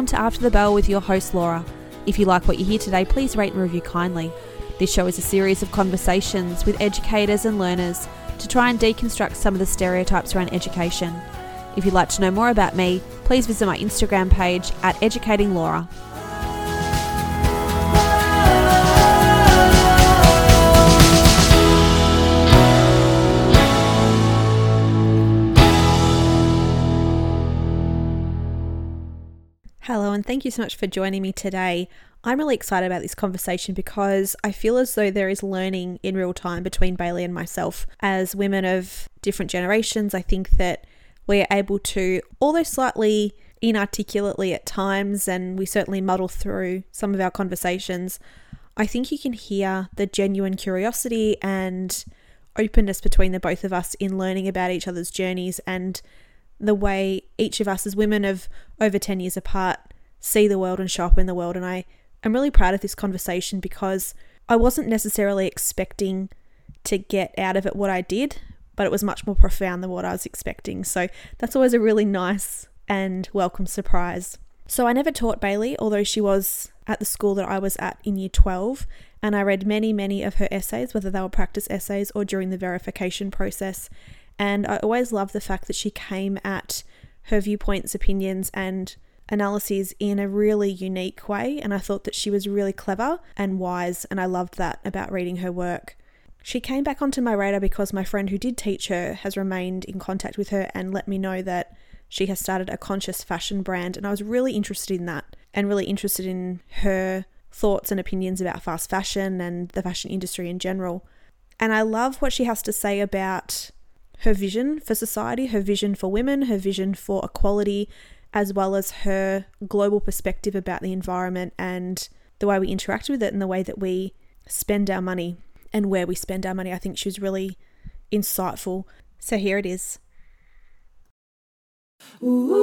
Welcome to After the Bell with your host, Laura. If you like what you hear today, please rate and review kindly. This show is a series of conversations with educators and learners to try and deconstruct some of the stereotypes around education. If you'd like to know more about me, please visit my Instagram page at Educating Laura. Thank you so much for joining me today. I'm really excited about this conversation because I feel as though there is learning in real time between Bailey and myself. As women of different generations, I think that we are able to, although slightly inarticulately at times, and we certainly muddle through some of our conversations, I think you can hear the genuine curiosity and openness between the both of us in learning about each other's journeys and the way each of us as women of over 10 years apart see the world and show up in the world. And I am really proud of this conversation because I wasn't necessarily expecting to get out of it what I did, but it was much more profound than what I was expecting. So that's always a really nice and welcome surprise. So I never taught Bailey, although she was at the school that I was at in year 12, and I read many, many of her essays, whether they were practice essays or during the verification process. And I always loved the fact that she came at her viewpoints, opinions, and analyses in a really unique way. And I thought that she was really clever and wise, and I loved that about reading her work. She came back onto my radar because my friend who did teach her has remained in contact with her and let me know that she has started a conscious fashion brand. And I was really interested in that and really interested in her thoughts and opinions about fast fashion and the fashion industry in general. And I love what she has to say about her vision for society, her vision for women, her vision for equality, as well as her global perspective about the environment and the way we interact with it and the way that we spend our money and where we spend our money. I think she was really insightful. So here it is. Ooh,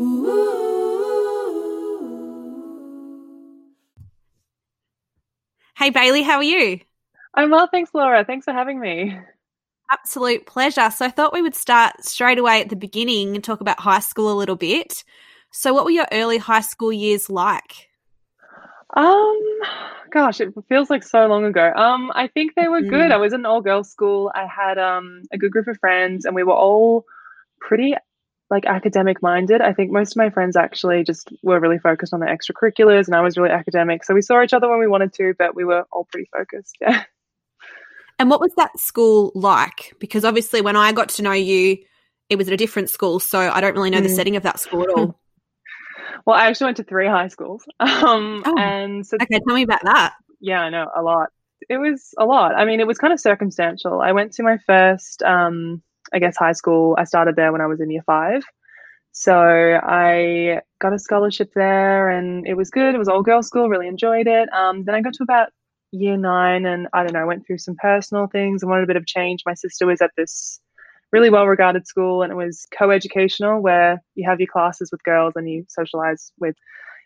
ooh. Hey Bailey, how are you? I'm well, thanks, Laura. Thanks for having me. Absolute pleasure. So I thought we would start straight away at the beginning and talk about high school a little bit. So what were your early high school years like? Um gosh, it feels like so long ago. Um I think they were mm. good. I was in an all girls school. I had um a good group of friends and we were all pretty like academic minded. I think most of my friends actually just were really focused on the extracurriculars and I was really academic. So we saw each other when we wanted to, but we were all pretty focused. Yeah. And what was that school like? Because obviously, when I got to know you, it was at a different school, so I don't really know mm. the setting of that school at all. well, I actually went to three high schools, um, oh. and so okay, tell me about that. Yeah, I know a lot. It was a lot. I mean, it was kind of circumstantial. I went to my first, um, I guess, high school. I started there when I was in year five. So I got a scholarship there and it was good. It was all girls school, really enjoyed it. Um, then I got to about year nine and I don't know, went through some personal things and wanted a bit of change. My sister was at this really well regarded school and it was co educational where you have your classes with girls and you socialize with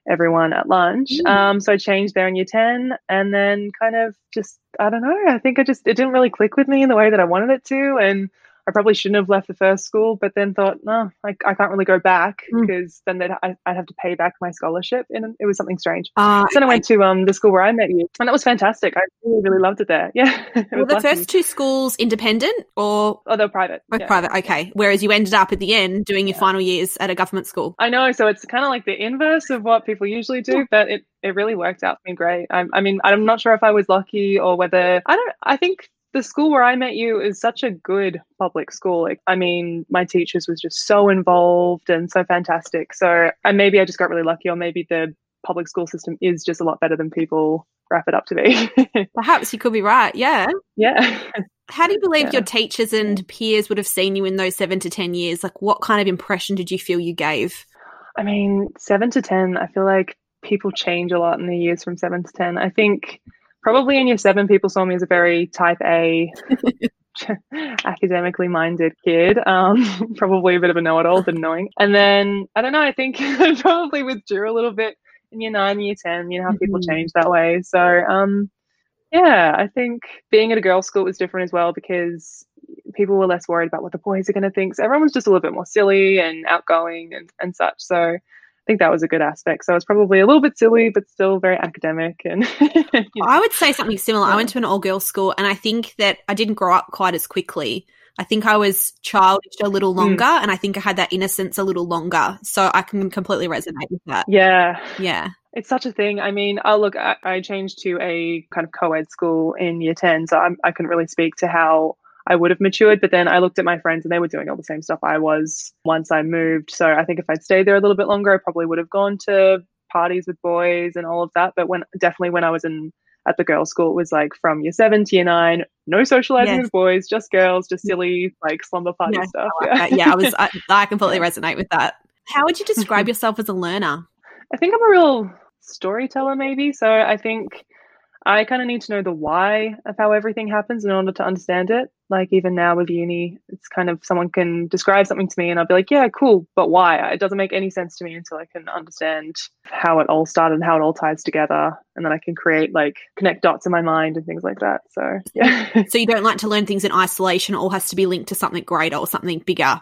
everyone at lunch. Mm. Um, so I changed there in year 10 and then kind of just, I don't know, I think I just, it didn't really click with me in the way that I wanted it to. And I probably shouldn't have left the first school, but then thought, no, I, I can't really go back because mm. then they'd, I, would have to pay back my scholarship. And it was something strange. Uh, so then I went to um, the school where I met you, and that was fantastic. I really, really loved it there. Yeah. it Were the first two schools independent or? Oh, they're private. Both yeah. private, okay. Whereas you ended up at the end doing your yeah. final years at a government school. I know. So it's kind of like the inverse of what people usually do, but it, it really worked out for me great. I, I mean, I'm not sure if I was lucky or whether, I don't, I think the school where I met you is such a good public school. Like, I mean, my teachers was just so involved and so fantastic. So, and maybe I just got really lucky, or maybe the public school system is just a lot better than people wrap it up to be. Perhaps you could be right. Yeah. Yeah. How do you believe yeah. your teachers and peers would have seen you in those seven to 10 years? Like, what kind of impression did you feel you gave? I mean, seven to 10, I feel like people change a lot in the years from seven to 10. I think probably in year seven, people saw me as a very type A, academically minded kid. Um, probably a bit of a know it all, but annoying. And then I don't know, I think I probably withdrew a little bit in year nine, year 10. You know how people mm-hmm. change that way. So, um, yeah, I think being at a girls' school was different as well because people were less worried about what the boys are going to think. So everyone was just a little bit more silly and outgoing and, and such. So I think that was a good aspect. So I was probably a little bit silly, but still very academic. And you know. I would say something similar. Yeah. I went to an all girls school, and I think that I didn't grow up quite as quickly. I think I was childish a little hmm. longer, mm. and I think I had that innocence a little longer. So I can completely resonate with that. Yeah, yeah. It's such a thing. I mean, oh look, I, I changed to a kind of co-ed school in year ten, so I'm, I couldn't really speak to how I would have matured. But then I looked at my friends and they were doing all the same stuff I was once I moved. So I think if I'd stayed there a little bit longer, I probably would have gone to parties with boys and all of that. But when definitely when I was in at the girls' school, it was like from year seven to year nine, no socializing yes. with boys, just girls, just silly like slumber party yes, stuff. I like yeah. yeah, I was I, I completely resonate with that. How would you describe yourself as a learner? I think I'm a real storyteller, maybe. So I think I kind of need to know the why of how everything happens in order to understand it. Like even now with uni, it's kind of someone can describe something to me and I'll be like, yeah, cool, but why? It doesn't make any sense to me until I can understand how it all started and how it all ties together. And then I can create like connect dots in my mind and things like that. So yeah. so you don't like to learn things in isolation, it all has to be linked to something greater or something bigger.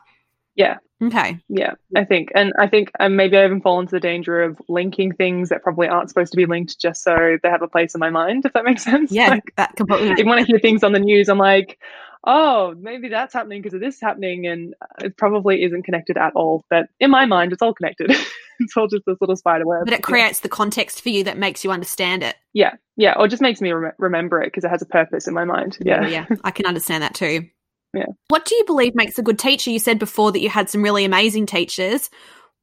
Yeah. Okay. Yeah, I think, and I think um, maybe I even fall into the danger of linking things that probably aren't supposed to be linked just so they have a place in my mind, if that makes sense. Yeah, like, that completely. Even when I hear things on the news, I'm like, oh, maybe that's happening because of this happening, and it probably isn't connected at all. But in my mind, it's all connected. it's all just this little spider web. But it creates the context for you that makes you understand it. Yeah, yeah, or just makes me rem- remember it because it has a purpose in my mind. Yeah, yeah, I can understand that too. Yeah. What do you believe makes a good teacher? You said before that you had some really amazing teachers.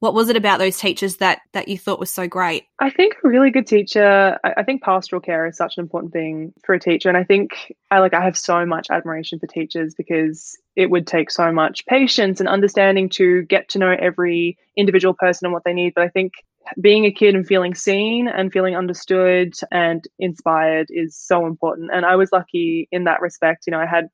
What was it about those teachers that that you thought was so great? I think a really good teacher. I, I think pastoral care is such an important thing for a teacher, and I think I like I have so much admiration for teachers because it would take so much patience and understanding to get to know every individual person and what they need. But I think being a kid and feeling seen and feeling understood and inspired is so important. And I was lucky in that respect. You know, I had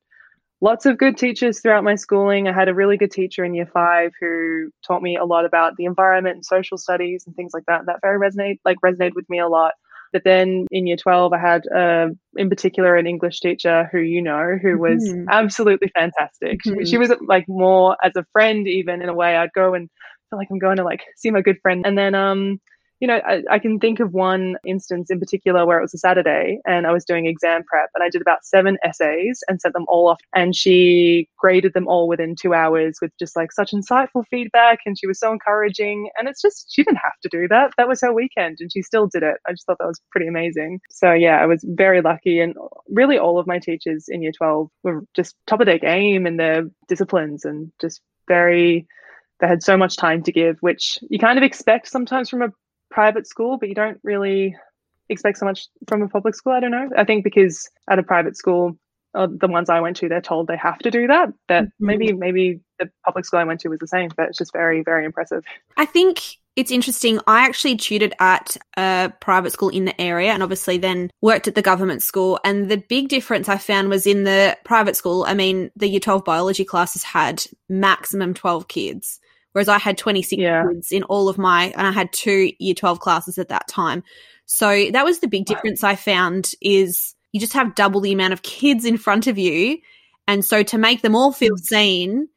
lots of good teachers throughout my schooling. I had a really good teacher in year five who taught me a lot about the environment and social studies and things like that. That very resonate like resonated with me a lot. But then in year 12, I had, uh, in particular, an English teacher who you know, who was mm-hmm. absolutely fantastic. Mm-hmm. She, she was like more as a friend, even in a way. I'd go and feel like I'm going to like see my good friend. And then um, you know, I, I, can think of one instance in particular where it was a Saturday and I was doing exam prep and I did about seven essays and sent them all off. And she graded them all within two hours with just like such insightful feedback. And she was so encouraging. And it's just, she didn't have to do that. That was her weekend and she still did it. I just thought that was pretty amazing. So yeah, I was very lucky. And really all of my teachers in year 12 were just top of their game in their disciplines and just very they had so much time to give, which you kind of expect sometimes from a private school, but you don't really expect so much from a public school. I don't know. I think because at a private school, uh, the ones I went to, they're told they have to do that. That mm-hmm. maybe maybe the public school I went to was the same, but it's just very very impressive. I think it's interesting. I actually tutored at a private school in the area and obviously then worked at the government school. And the big difference I found was in the private school. I mean, the year 12 biology classes had maximum 12 kids whereas I had 26 yeah. kids in all of my, and I had two year 12 classes at that time. So that was the big difference I found is you just have double the amount of kids in front of you. And so to make them all feel mm. seen,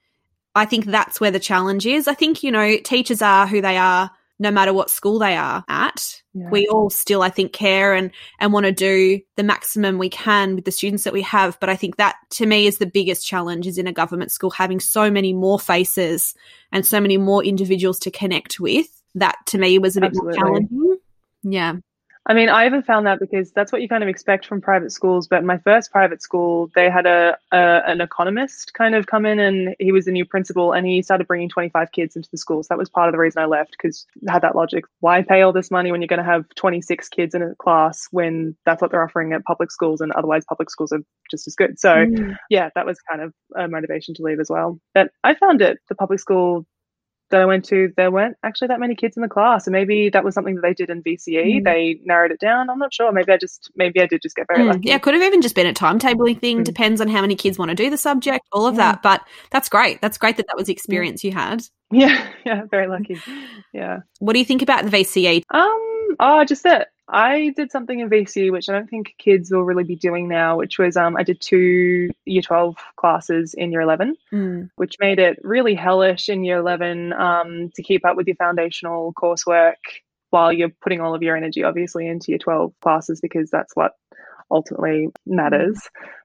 I think that's where the challenge is. I think, you know, teachers are who they are no matter what school they are at. Yeah. We all still, I think, care and, and want to do the maximum we can with the students that we have. But I think that to me is the biggest challenge is in a government school having so many more faces and so many more individuals to connect with. That to me was a bit Absolutely. more challenging. Yeah. I mean, I even found that because that's what you kind of expect from private schools. But my first private school, they had a, a, an economist kind of come in, and he was the new principal, and he started bringing 25 kids into the school. So that was part of the reason I left because I had that logic. Why pay all this money when you're going to have 26 kids in a class when that's what they're offering at public schools, and otherwise public schools are just as good. So mm. yeah, that was kind of a motivation to leave as well. But I found it the public school that I went to, there weren't actually that many kids in the class. And maybe that was something that they did in VCE. Mm. They narrowed it down. I'm not sure. Maybe I just, maybe I did just get very mm. lucky. Yeah, could have even just been a timetabling thing. Mm. Depends on how many kids want to do the subject, all of yeah. that. But that's great. That's great that that was the experience you had. Yeah, yeah, very lucky. Yeah. What do you think about the VCE? Um, oh, just that I did something in VCE which I don't think kids will really be doing now, which was um, I did two year 12 classes in year 11, Mm. which made it really hellish in year 11 um, to keep up with your foundational coursework while you're putting all of your energy, obviously, into your 12 classes because that's what ultimately matters.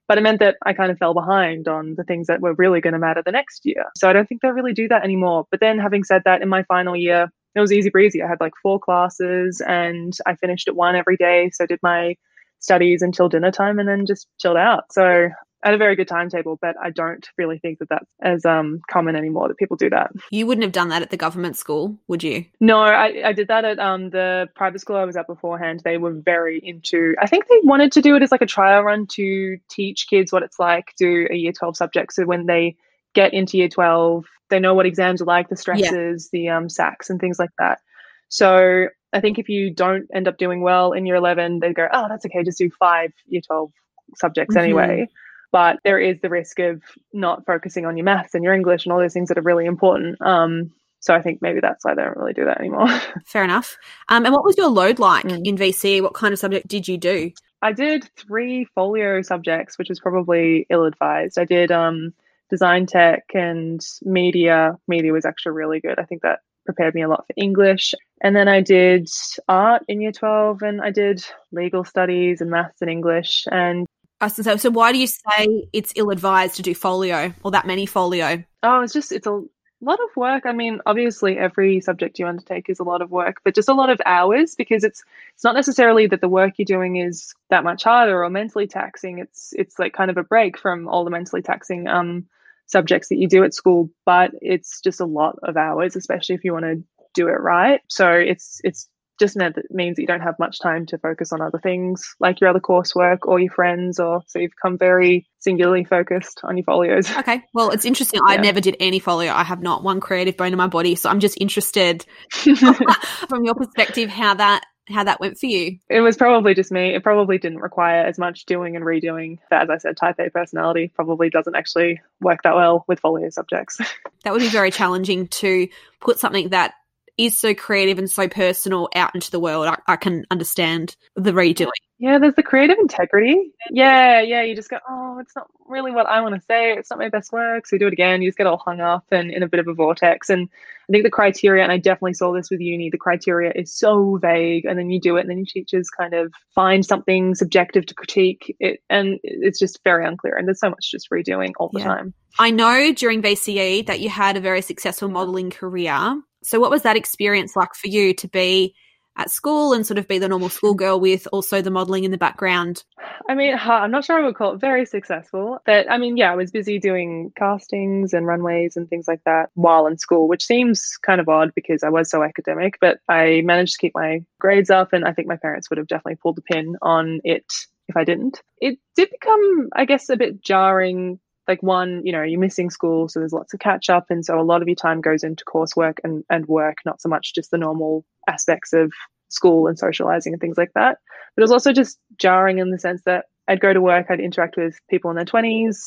But it meant that I kind of fell behind on the things that were really going to matter the next year. So I don't think they really do that anymore. But then, having said that, in my final year, it was easy breezy. I had like four classes and I finished at one every day. So I did my studies until dinner time and then just chilled out. So I had a very good timetable, but I don't really think that that's as um, common anymore that people do that. You wouldn't have done that at the government school, would you? No, I, I did that at um, the private school I was at beforehand. They were very into, I think they wanted to do it as like a trial run to teach kids what it's like to do a year 12 subject. So when they get into year 12, they know what exams are like, the stresses, yeah. the um, SACs, and things like that. So I think if you don't end up doing well in year 11, they go, oh, that's okay, just do five year 12 subjects mm-hmm. anyway. But there is the risk of not focusing on your maths and your English and all those things that are really important. Um, so I think maybe that's why they don't really do that anymore. Fair enough. Um, and what was your load like mm. in VCE? What kind of subject did you do? I did three folio subjects, which was probably ill advised. I did um, design tech and media. Media was actually really good. I think that prepared me a lot for English. And then I did art in year 12 and I did legal studies and maths and English. And so, so why do you say it's ill advised to do folio or that many folio? Oh, it's just, it's a lot of work. I mean, obviously every subject you undertake is a lot of work, but just a lot of hours because it's it's not necessarily that the work you're doing is that much harder or mentally taxing. It's it's like kind of a break from all the mentally taxing um subjects that you do at school, but it's just a lot of hours, especially if you want to do it right. So it's it's just meant that means that you don't have much time to focus on other things like your other coursework or your friends or so you've become very singularly focused on your folios. Okay. Well, it's interesting. Yeah. I never did any folio. I have not one creative bone in my body. So I'm just interested from your perspective how that how that went for you. It was probably just me. It probably didn't require as much doing and redoing. But as I said, type A personality probably doesn't actually work that well with folio subjects. that would be very challenging to put something that is so creative and so personal out into the world. I, I can understand the redoing. Yeah, there's the creative integrity. Yeah, yeah. You just go, oh, it's not really what I want to say. It's not my best work. So you do it again. You just get all hung up and in a bit of a vortex. And I think the criteria, and I definitely saw this with uni, the criteria is so vague. And then you do it, and then your teachers kind of find something subjective to critique it. And it's just very unclear. And there's so much just redoing all the yeah. time. I know during VCE that you had a very successful modeling career. So, what was that experience like for you to be at school and sort of be the normal schoolgirl with also the modeling in the background? I mean, I'm not sure I would call it very successful. But I mean, yeah, I was busy doing castings and runways and things like that while in school, which seems kind of odd because I was so academic, but I managed to keep my grades up. And I think my parents would have definitely pulled the pin on it if I didn't. It did become, I guess, a bit jarring like one, you know, you're missing school, so there's lots of catch up, and so a lot of your time goes into coursework and and work, not so much just the normal aspects of school and socializing and things like that. But it was also just jarring in the sense that I'd go to work, I'd interact with people in their 20s,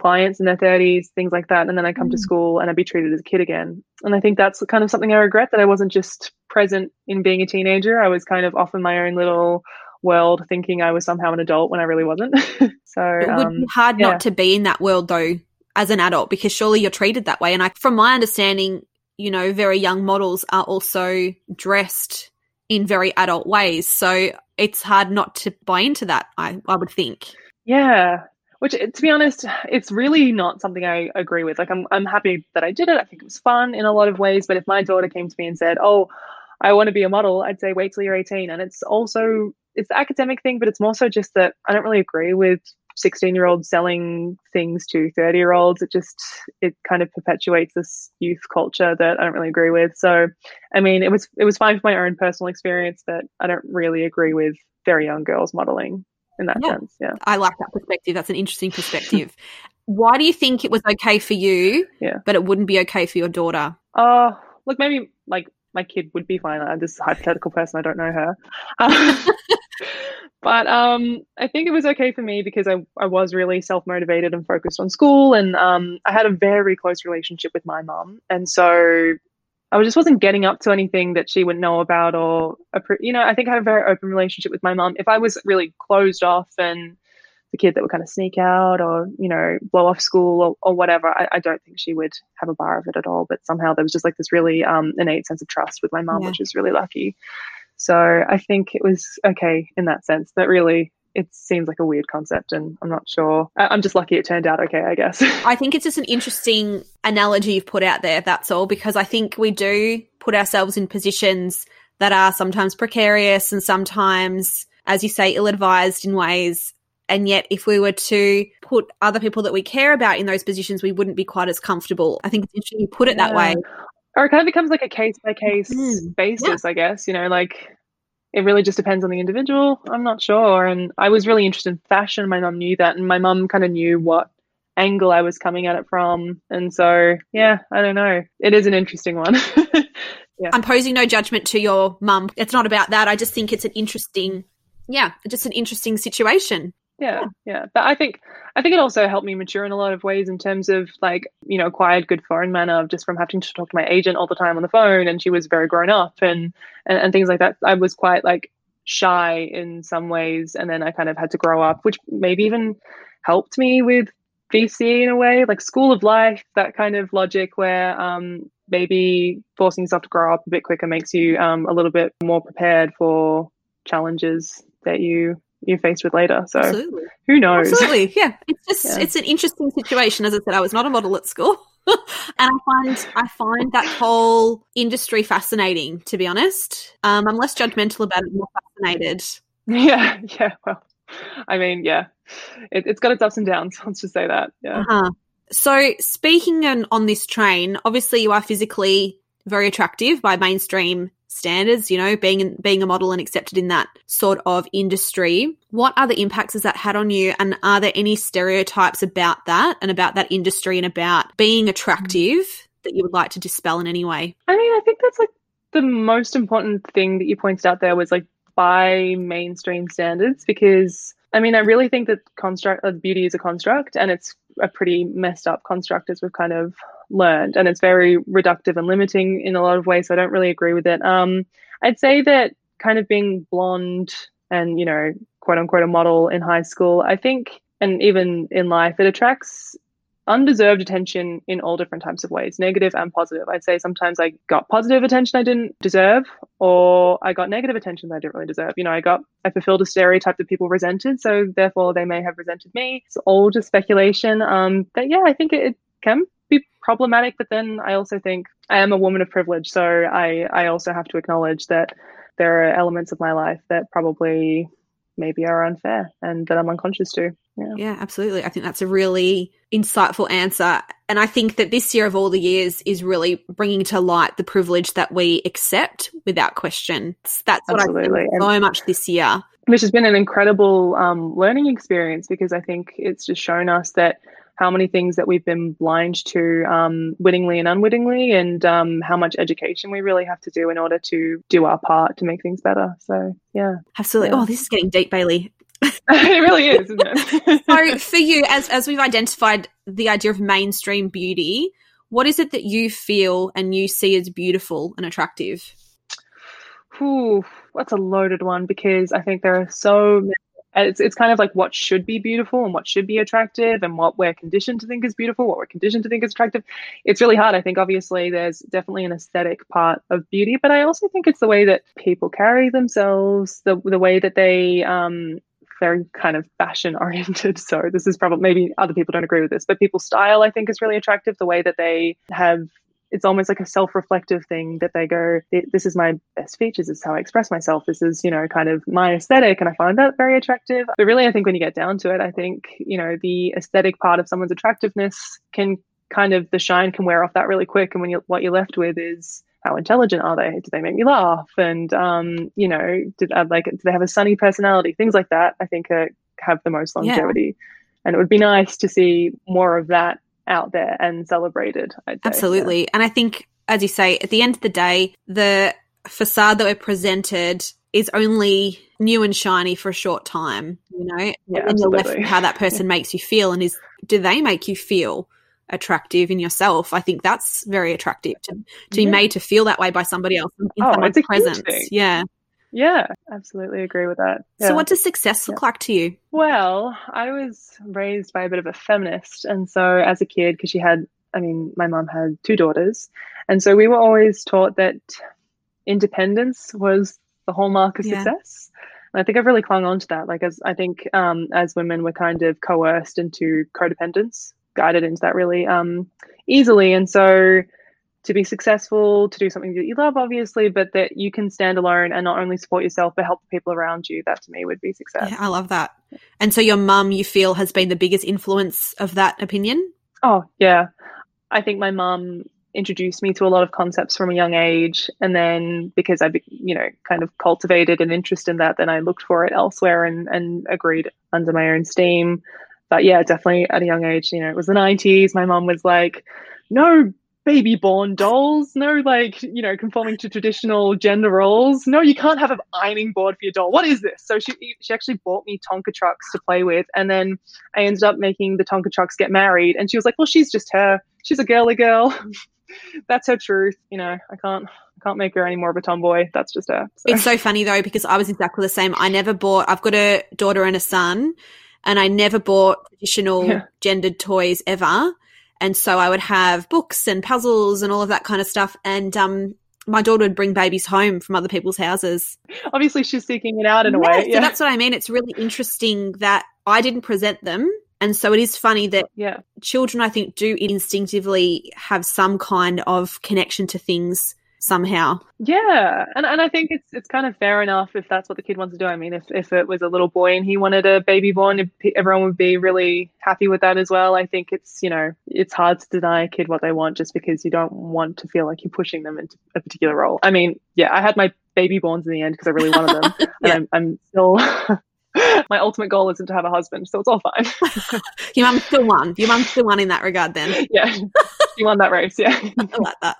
clients in their 30s, things like that, and then I come mm. to school and I'd be treated as a kid again. And I think that's kind of something I regret that I wasn't just present in being a teenager. I was kind of off in my own little world thinking I was somehow an adult when I really wasn't. so it would um, be hard yeah. not to be in that world though as an adult because surely you're treated that way. And I, from my understanding, you know, very young models are also dressed in very adult ways. So it's hard not to buy into that, I, I would think. Yeah. Which, to be honest, it's really not something I agree with. Like, I'm, I'm happy that I did it. I think it was fun in a lot of ways. But if my daughter came to me and said, Oh, I want to be a model, I'd say wait till you're 18. And it's also it's the academic thing, but it's more so just that I don't really agree with 16 year olds selling things to 30 year olds. It just, it kind of perpetuates this youth culture that I don't really agree with. So, I mean, it was, it was fine for my own personal experience, but I don't really agree with very young girls modeling in that yeah. sense. Yeah. I like that perspective. That's an interesting perspective. Why do you think it was okay for you, yeah. but it wouldn't be okay for your daughter? Uh, look, maybe like my kid would be fine. I'm just a hypothetical person. I don't know her. but um, I think it was okay for me because I, I was really self motivated and focused on school. And um, I had a very close relationship with my mum. And so I just wasn't getting up to anything that she wouldn't know about or, you know, I think I had a very open relationship with my mum. If I was really closed off and the kid that would kind of sneak out or, you know, blow off school or, or whatever, I, I, don't think she would have a bar of it at all. But somehow there was just like this really um, innate sense of trust with my mum, yeah. which is really lucky. So I think it was okay in that sense, but really it seems like a weird concept and I'm not sure. I'm just lucky it turned out okay, I guess. I think it's just an interesting analogy you've put out there, that's all, because I think we do put ourselves in positions that are sometimes precarious and sometimes, as you say, ill advised in ways. And yet, if we were to put other people that we care about in those positions, we wouldn't be quite as comfortable. I think it's interesting you put it yeah. that way. Or it kind of becomes like a case by case mm-hmm. basis, yeah. I guess. You know, like it really just depends on the individual. I'm not sure. And I was really interested in fashion. My mum knew that, and my mum kind of knew what angle I was coming at it from. And so, yeah, I don't know. It is an interesting one. yeah. I'm posing no judgment to your mum. It's not about that. I just think it's an interesting, yeah, just an interesting situation yeah yeah. but i think i think it also helped me mature in a lot of ways in terms of like you know acquired good foreign manner of just from having to talk to my agent all the time on the phone and she was very grown up and and, and things like that. I was quite like shy in some ways and then i kind of had to grow up which maybe even helped me with VCE in a way, like school of life, that kind of logic where um, maybe forcing yourself to grow up a bit quicker makes you um, a little bit more prepared for challenges that you you're faced with later. So Absolutely. who knows? Absolutely. Yeah. It's just yeah. it's an interesting situation. As I said, I was not a model at school. and I find I find that whole industry fascinating, to be honest. Um, I'm less judgmental about it, more fascinated. Yeah, yeah. Well, I mean, yeah, it, has got its ups and downs. Let's just say that. Yeah. Uh-huh. So, speaking on, on this train, obviously you are physically very attractive by mainstream standards, you know, being being a model and accepted in that sort of industry. What other impacts has that had on you? And are there any stereotypes about that and about that industry and about being attractive that you would like to dispel in any way? I mean, I think that's like the most important thing that you pointed out there was like by mainstream standards because I mean, I really think that construct uh, beauty is a construct and it's a pretty messed up construct as we've kind of learned and it's very reductive and limiting in a lot of ways so i don't really agree with it. Um, i'd say that kind of being blonde and you know quote unquote a model in high school i think and even in life it attracts undeserved attention in all different types of ways negative and positive. I'd say sometimes i got positive attention i didn't deserve or i got negative attention that i didn't really deserve. You know i got i fulfilled a stereotype that people resented so therefore they may have resented me. It's all just speculation um but yeah i think it, it can be problematic. But then I also think I am a woman of privilege, so I I also have to acknowledge that there are elements of my life that probably maybe are unfair and that I'm unconscious to. Yeah. yeah, absolutely. I think that's a really insightful answer. And I think that this year of all the years is really bringing to light the privilege that we accept without question. That's what absolutely. I so much this year. Which has been an incredible um, learning experience because I think it's just shown us that how many things that we've been blind to um, wittingly and unwittingly, and um, how much education we really have to do in order to do our part to make things better. So, yeah. Absolutely. Yeah. Oh, this is getting deep, Bailey. it really is, isn't it? so, for you, as, as we've identified the idea of mainstream beauty, what is it that you feel and you see as beautiful and attractive? Ooh, that's a loaded one because I think there are so many it's it's kind of like what should be beautiful and what should be attractive and what we're conditioned to think is beautiful, what we're conditioned to think is attractive. It's really hard. I think obviously there's definitely an aesthetic part of beauty, but I also think it's the way that people carry themselves, the the way that they um very kind of fashion oriented. So this is probably maybe other people don't agree with this, but people's style I think is really attractive. The way that they have it's almost like a self-reflective thing that they go this is my best features this is how i express myself this is you know kind of my aesthetic and i find that very attractive. But really i think when you get down to it i think you know the aesthetic part of someone's attractiveness can kind of the shine can wear off that really quick and when you what you're left with is how intelligent are they? Do they make me laugh? And um you know did uh, like do they have a sunny personality? Things like that i think uh, have the most longevity. Yeah. and it would be nice to see more of that out there and celebrated. Absolutely. Yeah. And I think, as you say, at the end of the day, the facade that we're presented is only new and shiny for a short time, you know? Yeah, and you're left how that person makes you feel and is do they make you feel attractive in yourself, I think that's very attractive to, to Yeah. be made to feel that way by somebody else in Oh, someone's it's a huge presence. thing. Yeah. Yeah, absolutely agree with that. So, what does success look like to you? Well, I was raised by a bit of a feminist. And so as a kid, because she had, I mean, my mom had two daughters. And so we were always taught that independence was the hallmark of Yeah. success. And I think I've really clung on to that. Like, as I think um, as women, we're kind of coerced into codependence, guided into that really um, easily. And so to be successful, to do something that you love, obviously, but that you can stand alone and not only support yourself, but help the people around you, that to me would be success. Yeah, I love that. And so, your mum, you feel, has been the biggest influence of that opinion? Oh, yeah. I think my mum introduced me to a lot of concepts from a young age. And then because I, you know, kind of cultivated an interest in that, then I looked for it elsewhere and, and agreed under my own steam. But yeah, definitely at a young age, you know, it was the 90s. My mum was like, no baby born dolls, no like, you know, conforming to traditional gender roles. No, you can't have an ironing board for your doll. What is this? So she, she actually bought me Tonka trucks to play with. And then I ended up making the Tonka trucks get married. And she was like, well, she's just her. She's a girly girl. That's her truth. You know, I can't, I can't make her any more of a tomboy. That's just her. So. It's so funny though, because I was exactly the same. I never bought, I've got a daughter and a son, and I never bought traditional Yeah. gendered toys ever. And so I would have books and puzzles and all of that kind of stuff. And um, my daughter would bring babies home from other people's houses. Obviously, she's seeking it out in a Yeah, way. So that's what I mean. It's really interesting that I didn't present them. And so it is funny that yeah. children, I think, do instinctively have some kind of connection to things somehow. Yeah, and and I think it's it's kind of fair enough if that's what the kid wants to do. I mean, if if it was a little boy and he wanted a baby born, everyone would be really happy with that as well. I think it's you know it's hard to deny a kid what they want just because you don't want to feel like you're pushing them into a particular role. I mean, yeah, I had my baby borns in the end because I really wanted them, Yeah. and I'm, I'm still. my ultimate goal isn't to have a husband, so it's all fine. Your mum still won. Your mum still won in that regard then. yeah, you won that race. Yeah. I like that.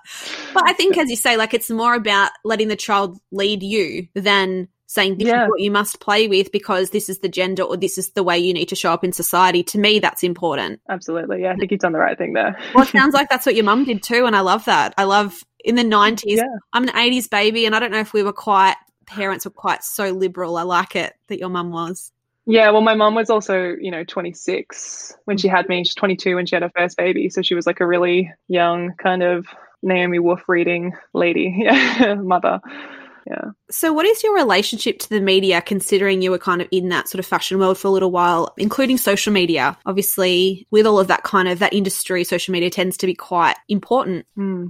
But I think, as you say, like it's more about letting the child lead you than saying this Yeah. is what you must play with because this is the gender or this is the way you need to show up in society. To me, that's important. Absolutely. Yeah, I think you've done the right thing there. Well, it sounds like that's what your mum did too, and I love that. I love in the nineties. Yeah. I'm an eighties baby, and I don't know if we were quite parents were quite so liberal. I like it that your mum was. Yeah, well, my mom was also, you know, 26 when she had me. She's 22 when she had her first baby. So she was like a really young kind of Naomi Wolf reading lady, yeah, mother. Yeah. So, what is your relationship to the media, considering you were kind of in that sort of fashion world for a little while, including social media? Obviously, with all of that kind of that industry, social media tends to be quite important. Hmm.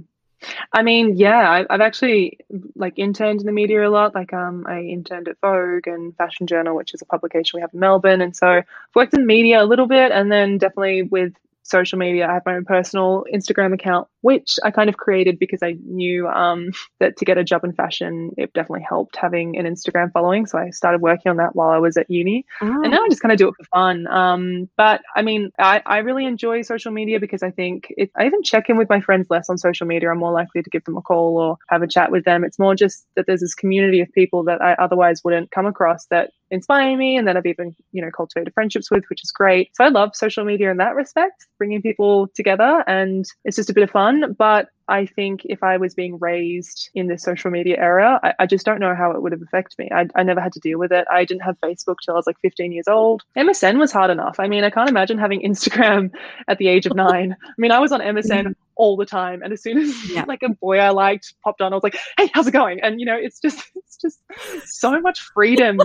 I mean, yeah, I've actually like interned in the media a lot. Like, um, I interned at Vogue and Fashion Journal, which is a publication we have in Melbourne, and so I've worked in media a little bit, and then definitely with social media, I have my own personal Instagram account, which I kind of created because I knew um, that to get a job in fashion, it definitely helped having an Instagram following. So I started working on that while I was at uni and now I just kind of do it for fun. Um, but I mean, I, I really enjoy social media because I think it, I even check in with my friends less on social media. I'm more likely to give them a call or have a chat with them. It's more just that there's this community of people that I otherwise wouldn't come across that inspire me and that I've even, you know, cultivated friendships with, which is great. So I love social media in that respect, bringing people together and it's just a bit of fun. But I think if I was being raised in this social media era, I, I just don't know how it would have affected me. I, I never had to deal with it. I didn't have Facebook till I was like 15 years old. MSN was hard enough. I mean, I can't imagine having Instagram at the age of nine. I mean, I was on MSN mm-hmm. all the time, and as soon as Yeah. like a boy I liked popped on, I was like, "Hey, how's it going?" And you know, it's just it's just so much freedom.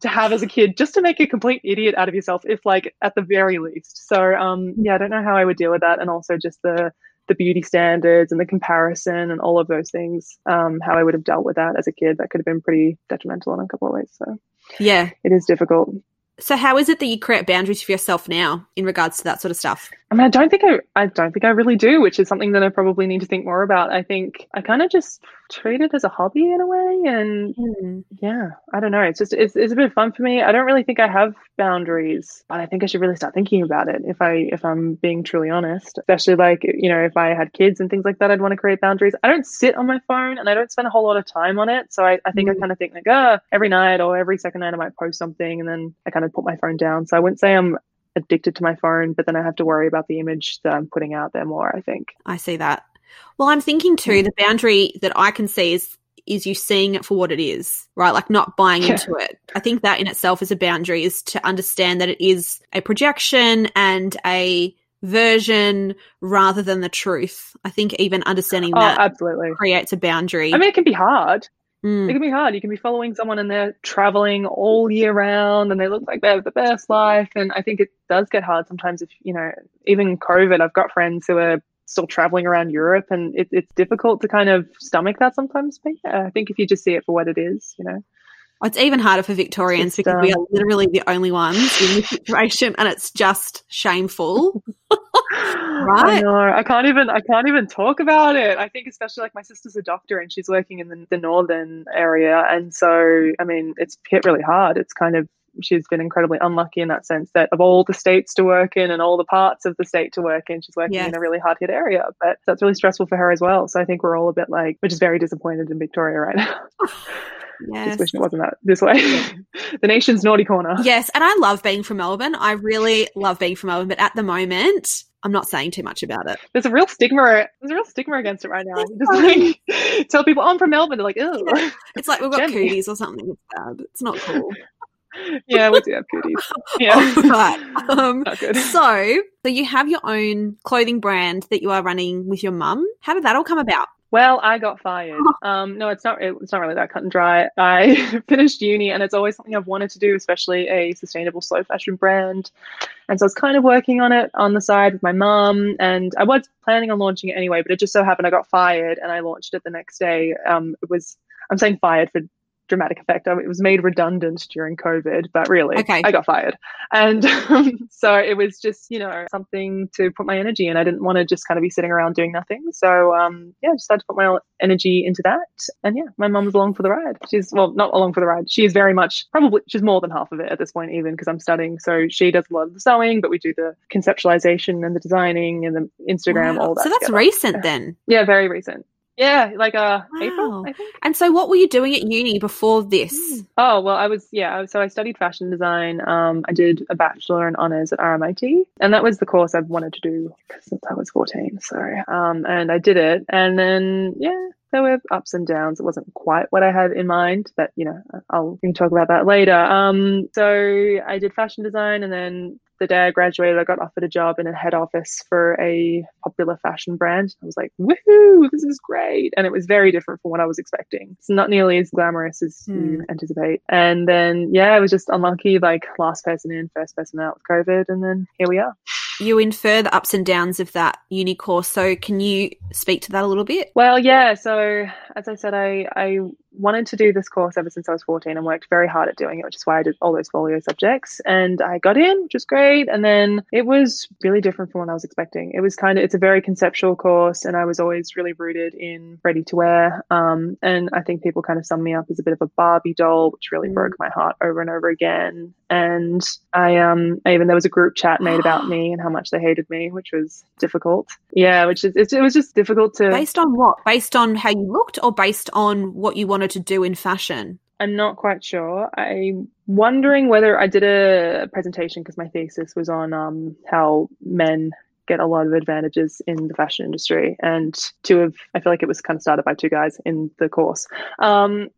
To have as a kid just to make a complete idiot out of yourself if like at the very least so um yeah i don't know how i would deal with that and also just the the beauty standards and the comparison and all of those things um how i would have dealt with that as a kid that could have been pretty detrimental in a couple of ways so Yeah. it is difficult So, how is it that you create boundaries for yourself now in regards to that sort of stuff? I mean, I don't think I, I don't think I really do, which is something that I probably need to think more about. I think I kind of just treat it as a hobby in a way, and yeah, I don't know. It's just it's, it's a bit of fun for me. I don't really think I have boundaries, but I think I should really start thinking about it if I if I'm being truly honest. Especially like you know if I had kids and things like that, I'd want to create boundaries. I don't sit on my phone and I don't spend a whole lot of time on it, so I, I think I Mm. kind of think like ah every night or every second night I might post something and then I kind of put my phone down. So I wouldn't say I'm addicted to my phone, but then I have to worry about the image that I'm putting out there more, I think. I see that. Well, I'm thinking too, the boundary that I can see is is you seeing it for what it is, right? Like not buying Yeah. into it. I think that in itself is a boundary is to understand that it is a projection and a version rather than the truth. I think even understanding Oh, that absolutely. creates a boundary. I mean, it can be hard. Mm. It can be hard. You can be following someone and they're traveling all year round and they look like they have the best life. And I think it does get hard sometimes if, you know, even COVID, I've got friends who are still traveling around Europe and it, it's difficult to kind of stomach that sometimes. But yeah, I think if you just see it for what it is, you know. It's even harder for Victorians because we um, are literally the only ones in this situation and it's just shameful. I Right. know. I can't even. I can't even talk about it. I think, especially like my sister's a doctor and she's working in the, the northern area, and so I mean, it's hit really hard. It's kind of she's been incredibly unlucky in that sense that of all the states to work in and all the parts of the state to work in, she's working Yes. in a really hard hit area. But that's really stressful for her as well. So I think we're all a bit like we're just very disappointed in Victoria right now. Yes. just wishing it wasn't that this way. the nation's naughty corner. Yes, and I love being from Melbourne. I really love being from Melbourne, but at the moment, I'm not saying too much about it. There's a real stigma. There's a real stigma against it right now. Just like tell people, "Oh, I'm from Melbourne." They're like, "Ew." Yeah. It's like we've got Jenny. cooties or something. It's bad. It's not cool. Yeah, we do have goodies. Yeah, All right. Um, not good. so, so you have your own clothing brand that you are running with your mum. How did that all come about? Well, I got fired. Um, no, it's not. It's not really that cut and dry. I finished uni, and it's always something I've wanted to do, especially a sustainable slow fashion brand. And so I was kind of working on it on the side with my mum, and I was planning on launching it anyway. But it just so happened I got fired, and I launched it the next day. Um, it was. I'm saying fired for dramatic effect. It was made redundant during COVID, but really, Okay. I got fired. And um, so it was just, you know, something to put my energy in. I didn't want to just kind of be sitting around doing nothing. So, um, yeah, I just had to put my energy into that. And yeah, my mum was along for the ride. She's, well, not along for the ride. She is very much, probably, she's more than half of it at this point, even because I'm studying. So she does a lot of the sewing, but we do the conceptualization and the designing and the Instagram, Wow. all that. So that's together. recent then. Yeah, very recent. Yeah, like uh, Wow. April, I think. And so, what were you doing at uni before this? Oh well, I was yeah. So I studied fashion design. Um, I did a bachelor in honors at RMIT, and that was the course I've wanted to do since I was fourteen. So um, and I did it, and then yeah, there were ups and downs. It wasn't quite what I had in mind, but you know, I'll we can talk about that later. Um, so I did fashion design, and then the day I graduated, I got offered a job in a head office for a popular fashion brand. I was like, woohoo, this is great. And it was very different from what I was expecting. It's not nearly as glamorous as you hmm. anticipate. And then, yeah, I was just unlucky, like last person in, first person out with COVID. And then here we are. You infer the ups and downs of that uni course. So, can you speak to that a little bit? Well, yeah. So as I said, I, I wanted to do this course ever since I was 14 and worked very hard at doing it, which is why I did all those folio subjects. And I got in, which was great. And then it was really different from what I was expecting. It was kind of, it's a very conceptual course and I was always really rooted in ready to wear. Um, and I think people kind of summed me up as a bit of a Barbie doll, which really Mm. broke my heart over and over again. And I, um, I even, there was a group chat made about me and how much they hated me, which was difficult. Yeah, which is, it, it was just difficult to. Based on what? Based on how you looked or based on what you wanted to do in fashion? I'm not quite sure. I'm wondering whether I did a presentation because my thesis was on um, how men get a lot of advantages in the fashion industry, and two of I feel like it was kind of started by two guys in the course. Um,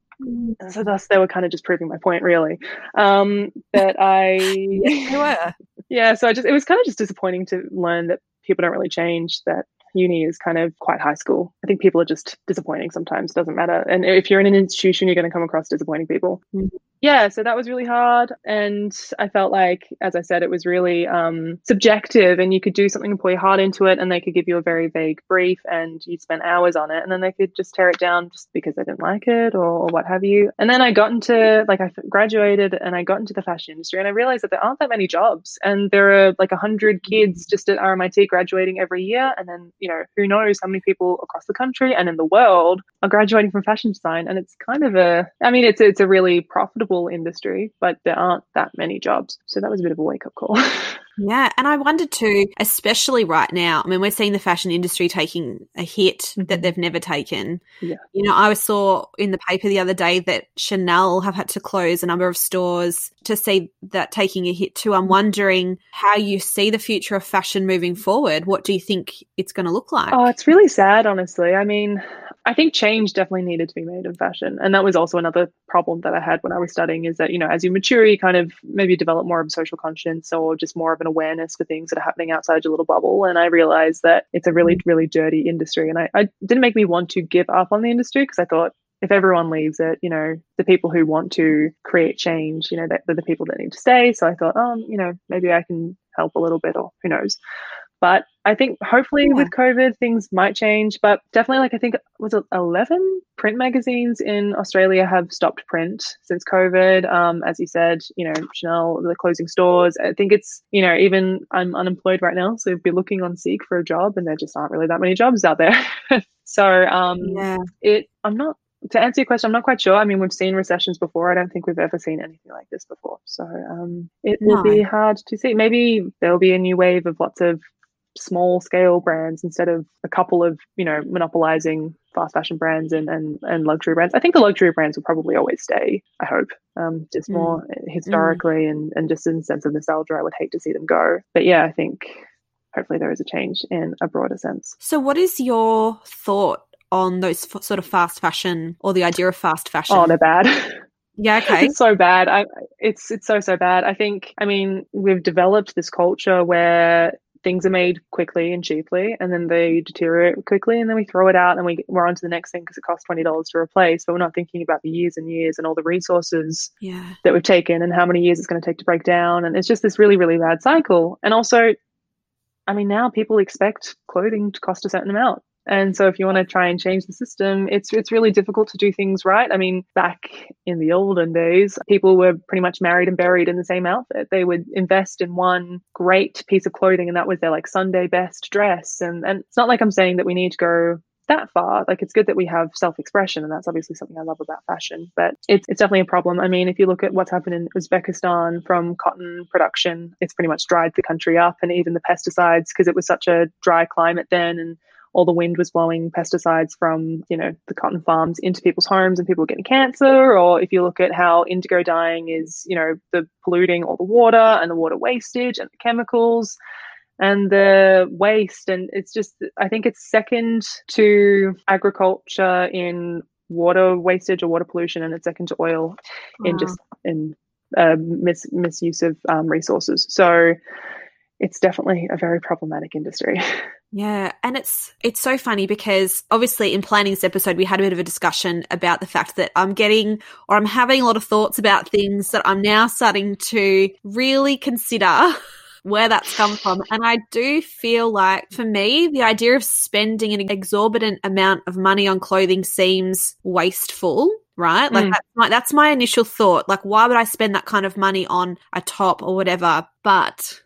so thus they were kind of just proving my point, really. Um, that I Yes, were. yeah, so I just it was kind of just disappointing to learn that people don't really change. That uni is kind of quite high school. I think people are just disappointing sometimes. Doesn't matter. And if you're in an institution, you're going to come across disappointing people. Mhm. Yeah, so that was really hard, and I felt like, as I said, it was really um, subjective, and you could do something and pour your heart into it, and they could give you a very vague brief, and you spent hours on it, and then they could just tear it down just because they didn't like it or, or what have you. And then I got into like I graduated, and I got into the fashion industry, and I realized that there aren't that many jobs, and there are like a hundred kids just at RMIT graduating every year, and then you know who knows how many people across the country and in the world are graduating from fashion design, and it's kind of a, I mean, it's it's a really profitable industry, but there aren't that many jobs. So that was a bit of a wake up call. Yeah. And I wonder too, especially right now, I mean, we're seeing the fashion industry taking a hit mm-hmm. that they've never taken. Yeah. You know, I saw in the paper the other day that Chanel have had to close a number of stores to see that taking a hit too. I'm wondering how you see the future of fashion moving forward. What do you think it's going to look like? Oh, it's really sad, honestly. I mean, I think change definitely needed to be made in fashion. And that was also another problem that I had when I was studying is that, you know, as you mature, you kind of maybe develop more of a social conscience or just more of an awareness for things that are happening outside your little bubble. And I realized that it's a really, mm. really dirty industry. And I, I didn't make me want to give up on the industry because I thought if everyone leaves it, you know, the people who want to create change, you know, they're the people that need to stay. So I thought, oh, you know, maybe I can help a little bit or who knows. But I think hopefully yeah. with COVID things might change. But definitely, like I think was it eleven print magazines in Australia have stopped print since COVID. Um, as you said, you know Chanel the closing stores. I think it's you know even I'm unemployed right now, so be looking on Seek for a job, and there just aren't really that many jobs out there. so um, yeah. it I'm not to answer your question, I'm not quite sure. I mean, we've seen recessions before. I don't think we've ever seen anything like this before. So um, it no. will be hard to see. Maybe there'll be a new wave of lots of small scale brands instead of a couple of you know monopolizing fast fashion brands and and, and luxury brands i think the luxury brands will probably always stay i hope um, just mm. more historically mm. and and just in the sense of nostalgia i would hate to see them go but yeah i think hopefully there is a change in a broader sense so what is your thought on those f- sort of fast fashion or the idea of fast fashion oh they're bad Yeah, okay. It's so bad. I, it's it's so so bad. I think. I mean, we've developed this culture where things are made quickly and cheaply and then they deteriorate quickly and then we throw it out and we, we're on to the next thing because it costs $20 to replace but we're not thinking about the years and years and all the resources yeah. that we've taken and how many years it's going to take to break down and it's just this really really bad cycle and also i mean now people expect clothing to cost a certain amount and so if you want to try and change the system, it's it's really difficult to do things right. I mean, back in the olden days, people were pretty much married and buried in the same outfit. They would invest in one great piece of clothing and that was their like Sunday best dress. And and it's not like I'm saying that we need to go that far. Like it's good that we have self-expression, and that's obviously something I love about fashion. But it's it's definitely a problem. I mean, if you look at what's happened in Uzbekistan from cotton production, it's pretty much dried the country up, and even the pesticides because it was such a dry climate then, and all the wind was blowing pesticides from, you know, the cotton farms into people's homes and people were getting cancer. Or if you look at how indigo dyeing is, you know, the polluting all the water and the water wastage and the chemicals and the waste. And it's just, I think it's second to agriculture in water wastage or water pollution, and it's second to oil wow. in just in uh, mis- misuse of um, resources. So it's definitely a very problematic industry. Yeah, and it's it's so funny because obviously in planning this episode we had a bit of a discussion about the fact that I'm getting or I'm having a lot of thoughts about things that I'm now starting to really consider where that's come from. And I do feel like for me, the idea of spending an exorbitant amount of money on clothing seems wasteful right? Like mm. that's my that's my initial thought. Like, why would I spend that kind of money on a top or whatever? But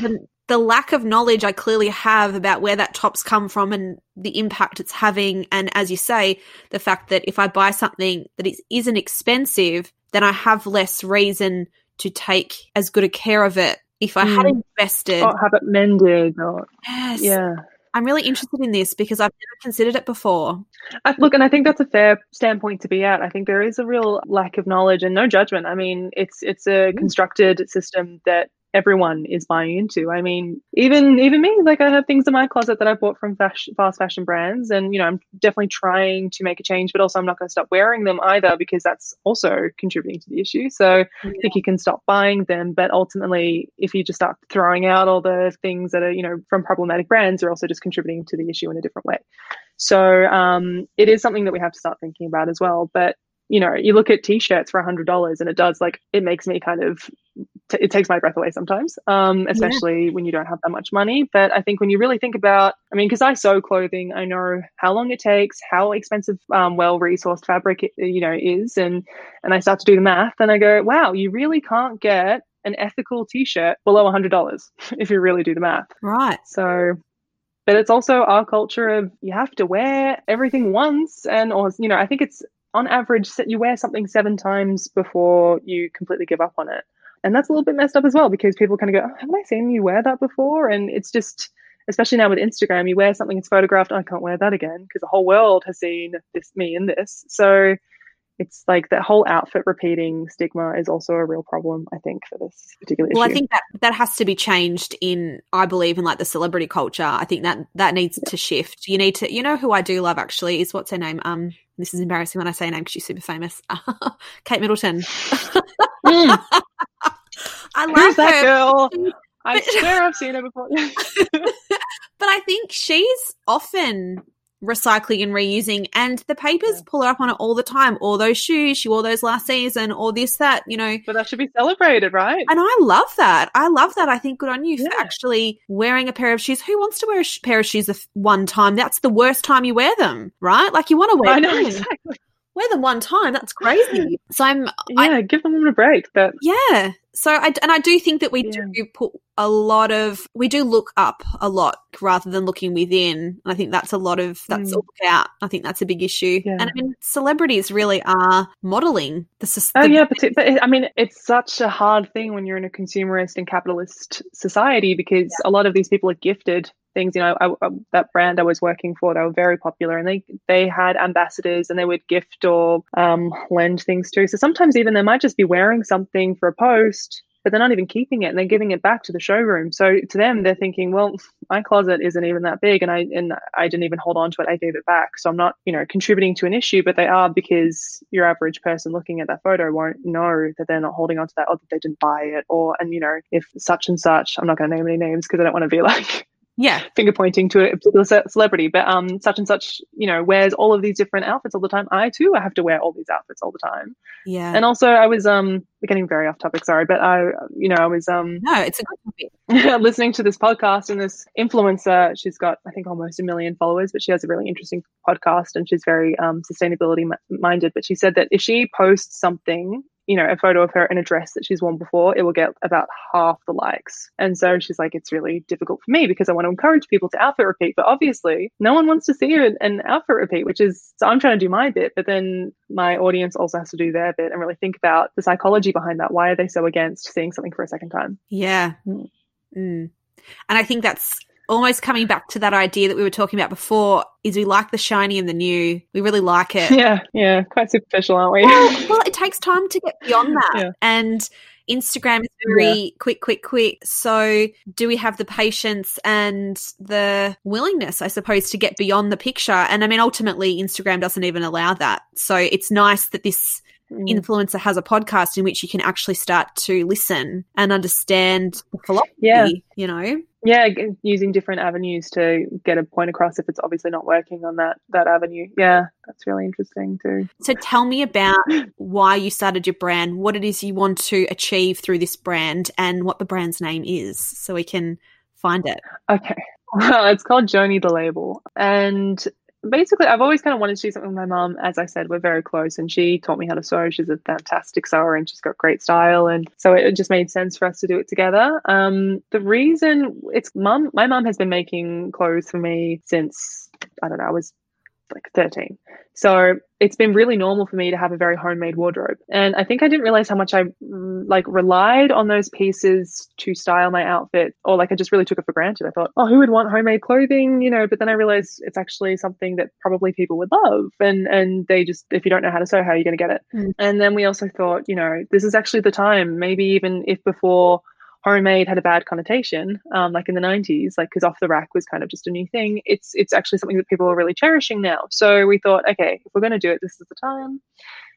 the, the lack of knowledge I clearly have about where that top's come from and the impact it's having. And as you say, the fact that if I buy something that is, isn't expensive, then I have less reason to take as good a care of it. If I mm. had invested, or have it mended, or yes, yeah. I'm really interested in this because I've never considered it before. I, look, and I think that's a fair standpoint to be at. I think there is a real lack of knowledge and no judgment. I mean, it's it's a mm. constructed system that everyone is buying into. I mean, even even me, like I have things in my closet that I bought from fast fashion brands, and you know, I'm definitely trying to make a change, but also I'm not going to stop wearing them either because that's also contributing to the issue. So yeah. I think you can stop buying them, but ultimately, if you just start throwing out all the things that are you know from problematic brands, you're also just contributing to the issue in a different way. So um, it is something that we have to start thinking about as well. But you know, you look at t-shirts for a hundred dollars and it does like, it makes me kind of, t- it takes my breath away sometimes, um, especially yeah. when you don't have that much money. But I think when you really think about, I mean, cause I sew clothing, I know how long it takes, how expensive, um, well-resourced fabric, you know, is. And, and I start to do the math and I go, wow, you really can't get an ethical t-shirt below a hundred dollars if you really do the math. Right. So but it's also our culture of you have to wear everything once and or you know i think it's on average, you wear something seven times before you completely give up on it. And that's a little bit messed up as well because people kind of go, oh, Haven't I seen you wear that before? And it's just, especially now with Instagram, you wear something it's photographed, oh, I can't wear that again because the whole world has seen this me in this. So it's like that whole outfit repeating stigma is also a real problem, I think, for this particular issue. Well, I think that that has to be changed in, I believe, in like the celebrity culture. I think that that needs yeah. to shift. You need to, you know, who I do love actually is what's her name? Um, this is embarrassing when I say her name because she's super famous. Kate Middleton. mm. I love Who's that her. girl? I swear I've seen her before. but I think she's often recycling and reusing and the papers yeah. pull her up on it all the time All those shoes she wore those last season or this that you know but that should be celebrated right and i love that i love that i think good on you yeah. for actually wearing a pair of shoes who wants to wear a sh- pair of shoes one time that's the worst time you wear them right like you want to wear I know, exactly wear them one time. That's crazy. So I'm yeah, I, give them a break. But yeah, so I and I do think that we yeah. do put a lot of we do look up a lot rather than looking within. And I think that's a lot of that's mm. look out. I think that's a big issue. Yeah. And I mean, celebrities really are modeling the. system. oh yeah, but, but I mean, it's such a hard thing when you're in a consumerist and capitalist society because yeah. a lot of these people are gifted things. You know, I, I, that brand I was working for, they were very popular, and they they had ambassadors, and they would gift or um, lend things to. So sometimes even they might just be wearing something for a post, but they're not even keeping it, and they're giving it back to the showroom. So to them, they're thinking, well, my closet isn't even that big, and I and I didn't even hold on to it. I gave it back, so I'm not, you know, contributing to an issue, but they are because your average person looking at that photo won't know that they're not holding on to that, or that they didn't buy it, or and you know, if such and such, I'm not going to name any names because I don't want to be like yeah. Finger pointing to a particular celebrity but um such and such you know wears all of these different outfits all the time. I too i have to wear all these outfits all the time. Yeah. And also i was um we're getting very off topic sorry but i you know i was um no it's a good topic. listening to this podcast and this influencer she's got i think almost a million followers but she has a really interesting podcast and she's very um sustainability minded but she said that if she posts something you know, a photo of her in a dress that she's worn before, it will get about half the likes. And so she's like, it's really difficult for me because I want to encourage people to outfit repeat. But obviously, no one wants to see an outfit repeat, which is, so I'm trying to do my bit, but then my audience also has to do their bit and really think about the psychology behind that. Why are they so against seeing something for a second time? Yeah. Mm. Mm. And I think that's almost coming back to that idea that we were talking about before is we like the shiny and the new. We really like it. Yeah, yeah, quite superficial, aren't we? Well, well it takes time to get beyond that. Yeah. And Instagram is very yeah. quick, quick, quick. So, do we have the patience and the willingness, I suppose, to get beyond the picture? And I mean, ultimately, Instagram doesn't even allow that. So, it's nice that this mm. influencer has a podcast in which you can actually start to listen and understand the philosophy, yeah. you know? yeah using different avenues to get a point across if it's obviously not working on that that avenue yeah that's really interesting too so tell me about why you started your brand what it is you want to achieve through this brand and what the brand's name is so we can find it okay well it's called joni the label and basically, I've always kind of wanted to do something with my mom. As I said, we're very close, and she taught me how to sew. She's a fantastic sewer, and she's got great style, and so it just made sense for us to do it together. Um, the reason it's mom, my mom has been making clothes for me since I don't know, I was like 13. So it's been really normal for me to have a very homemade wardrobe. And I think I didn't realize how much I like relied on those pieces to style my outfit or like I just really took it for granted. I thought, oh, who would want homemade clothing, you know, but then I realized it's actually something that probably people would love and and they just if you don't know how to sew, how are you going to get it? Mm. And then we also thought, you know, this is actually the time, maybe even if before homemade had a bad connotation, um, like in the 90s, like because off the rack was kind of just a new thing. It's it's actually something that people are really cherishing now. So we thought, okay, if we're going to do it, this is the time.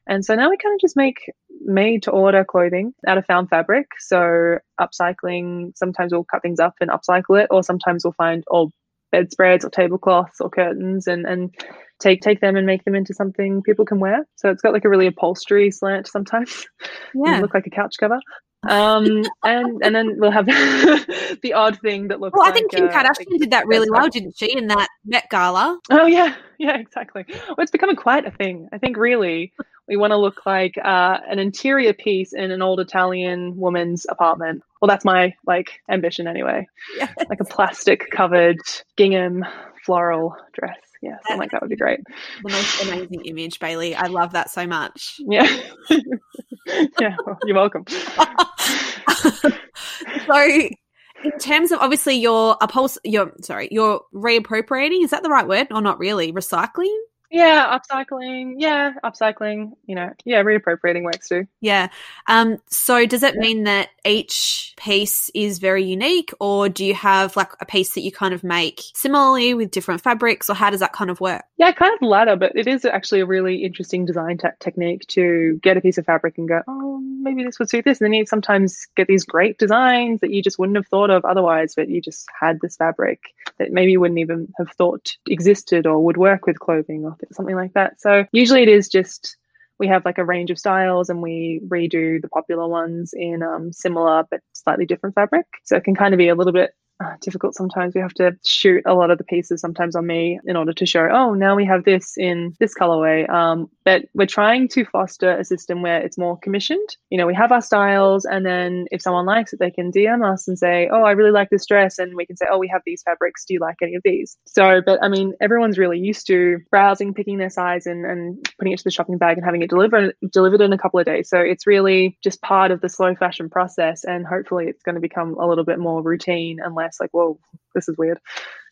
And so now we kind of just make made to order clothing out of found fabric. So upcycling, sometimes we'll cut things up and upcycle it, or sometimes we'll find old bedspreads or tablecloths or curtains and and take take them and make them into something people can wear. So it's got like a really upholstery slant sometimes. Yeah. look like a couch cover um and and then we'll have the odd thing that looks well i think kim uh, kardashian like did that really well didn't she in that met gala oh yeah yeah exactly well it's becoming quite a thing i think really we want to look like uh, an interior piece in an old italian woman's apartment well that's my like ambition anyway yes. like a plastic covered gingham floral dress Yeah, something like that would be great. The most amazing image, Bailey. I love that so much. Yeah. yeah, you're welcome. so in terms of obviously your upholst your sorry, you're reappropriating, is that the right word? Or not really? Recycling? Yeah, upcycling. Yeah, upcycling. You know, yeah, reappropriating works too. Yeah. Um. So does it mean that each piece is very unique, or do you have like a piece that you kind of make similarly with different fabrics, or how does that kind of work? Yeah, kind of latter, but it is actually a really interesting design te- technique to get a piece of fabric and go, oh, maybe this would suit this, and then you sometimes get these great designs that you just wouldn't have thought of otherwise, but you just had this fabric that maybe you wouldn't even have thought existed or would work with clothing or something like that. So usually it is just we have like a range of styles and we redo the popular ones in um, similar but slightly different fabric. So it can kind of be a little bit difficult sometimes. We have to shoot a lot of the pieces sometimes on me in order to show, oh, now we have this in this colorway. Um, but we're trying to foster a system where it's more commissioned. You know, we have our styles, and then if someone likes it, they can DM us and say, oh, I really like this dress. And we can say, oh, we have these fabrics. Do you like any of these? So, but I mean, everyone's really used to browsing, picking their size, and, and putting it to the shopping bag and having it delivered delivered in a couple of days. So it's really just part of the slow fashion process. And hopefully it's going to become a little bit more routine and less like, whoa, this is weird.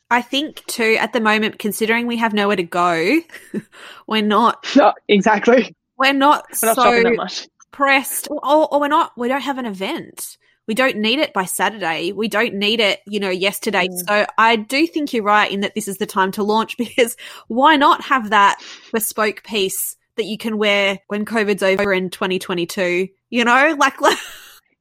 I think too, at the moment, considering we have nowhere to go, we're not no, exactly. We're not, we're not so pressed, or, or we're not. We don't have an event. We don't need it by Saturday. We don't need it, you know, yesterday. Mm. So I do think you're right in that this is the time to launch because why not have that bespoke piece that you can wear when COVID's over in 2022? You know, like.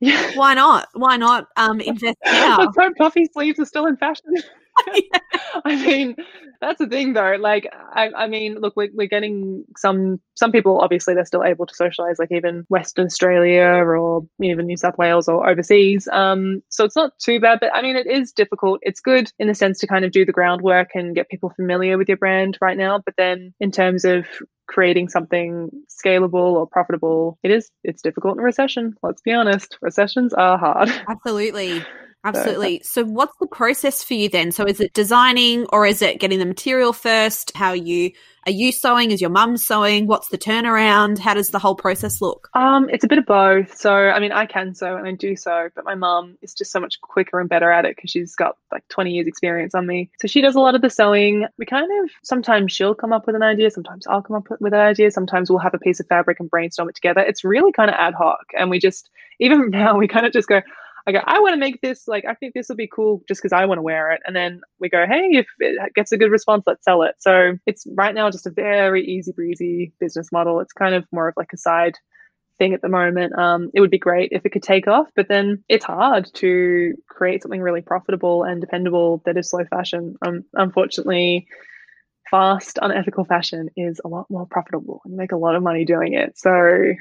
Yeah. Why not? Why not um, invest now? Let's hope puffy sleeves are still in fashion. I mean, that's the thing though. Like, I, I mean, look, we're, we're getting some, some people, obviously, they're still able to socialize, like even Western Australia or even New South Wales or overseas. Um, so it's not too bad, but I mean, it is difficult. It's good in the sense to kind of do the groundwork and get people familiar with your brand right now. But then in terms of creating something scalable or profitable it is it's difficult in a recession let's be honest recessions are hard absolutely Absolutely. So, what's the process for you then? So, is it designing or is it getting the material first? How you are you sewing? Is your mum sewing? What's the turnaround? How does the whole process look? Um, it's a bit of both. So, I mean, I can sew and I do sew, but my mum is just so much quicker and better at it because she's got like 20 years experience on me. So she does a lot of the sewing. We kind of sometimes she'll come up with an idea, sometimes I'll come up with an idea, sometimes we'll have a piece of fabric and brainstorm it together. It's really kind of ad hoc, and we just even now we kind of just go I go, I want to make this like I think this will be cool just because I want to wear it. And then we go, hey, if it gets a good response, let's sell it. So it's right now just a very easy breezy business model. It's kind of more of like a side thing at the moment. Um, it would be great if it could take off, but then it's hard to create something really profitable and dependable that is slow fashion. Um, unfortunately, fast, unethical fashion is a lot more profitable and you make a lot of money doing it. So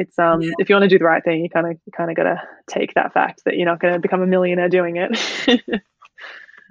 it's um yeah. if you want to do the right thing, you kind of you kind of got to take that fact that you're not going to become a millionaire doing it.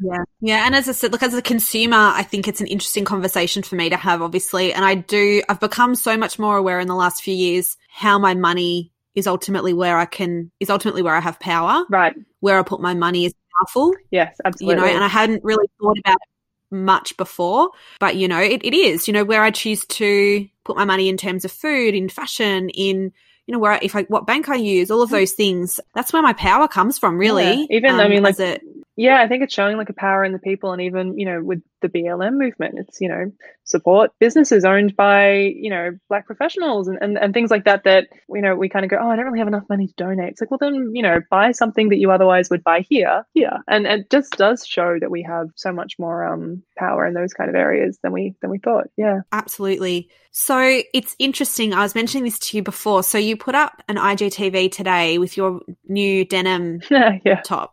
yeah, yeah, and as I said, look as a consumer, I think it's an interesting conversation for me to have, obviously, and I do. I've become so much more aware in the last few years how my money is ultimately where I can is ultimately where I have power. Right, where I put my money is powerful. Yes, absolutely. You know, and I hadn't really thought about it much before, but you know, it, it is. You know, where I choose to put my money in terms of food, in fashion, in you know where if I what bank I use, all of those things. That's where my power comes from, really. Yeah. Even um, I mean, like it, yeah, I think it's showing like a power in the people, and even you know with the BLM movement, it's you know support businesses owned by you know black professionals and, and and things like that. That you know we kind of go, oh, I don't really have enough money to donate. It's like, well, then you know buy something that you otherwise would buy here, here, and it just does show that we have so much more um power in those kind of areas than we than we thought. Yeah, absolutely. So it's interesting. I was mentioning this to you before. So you put up an IGTV today with your new denim yeah. top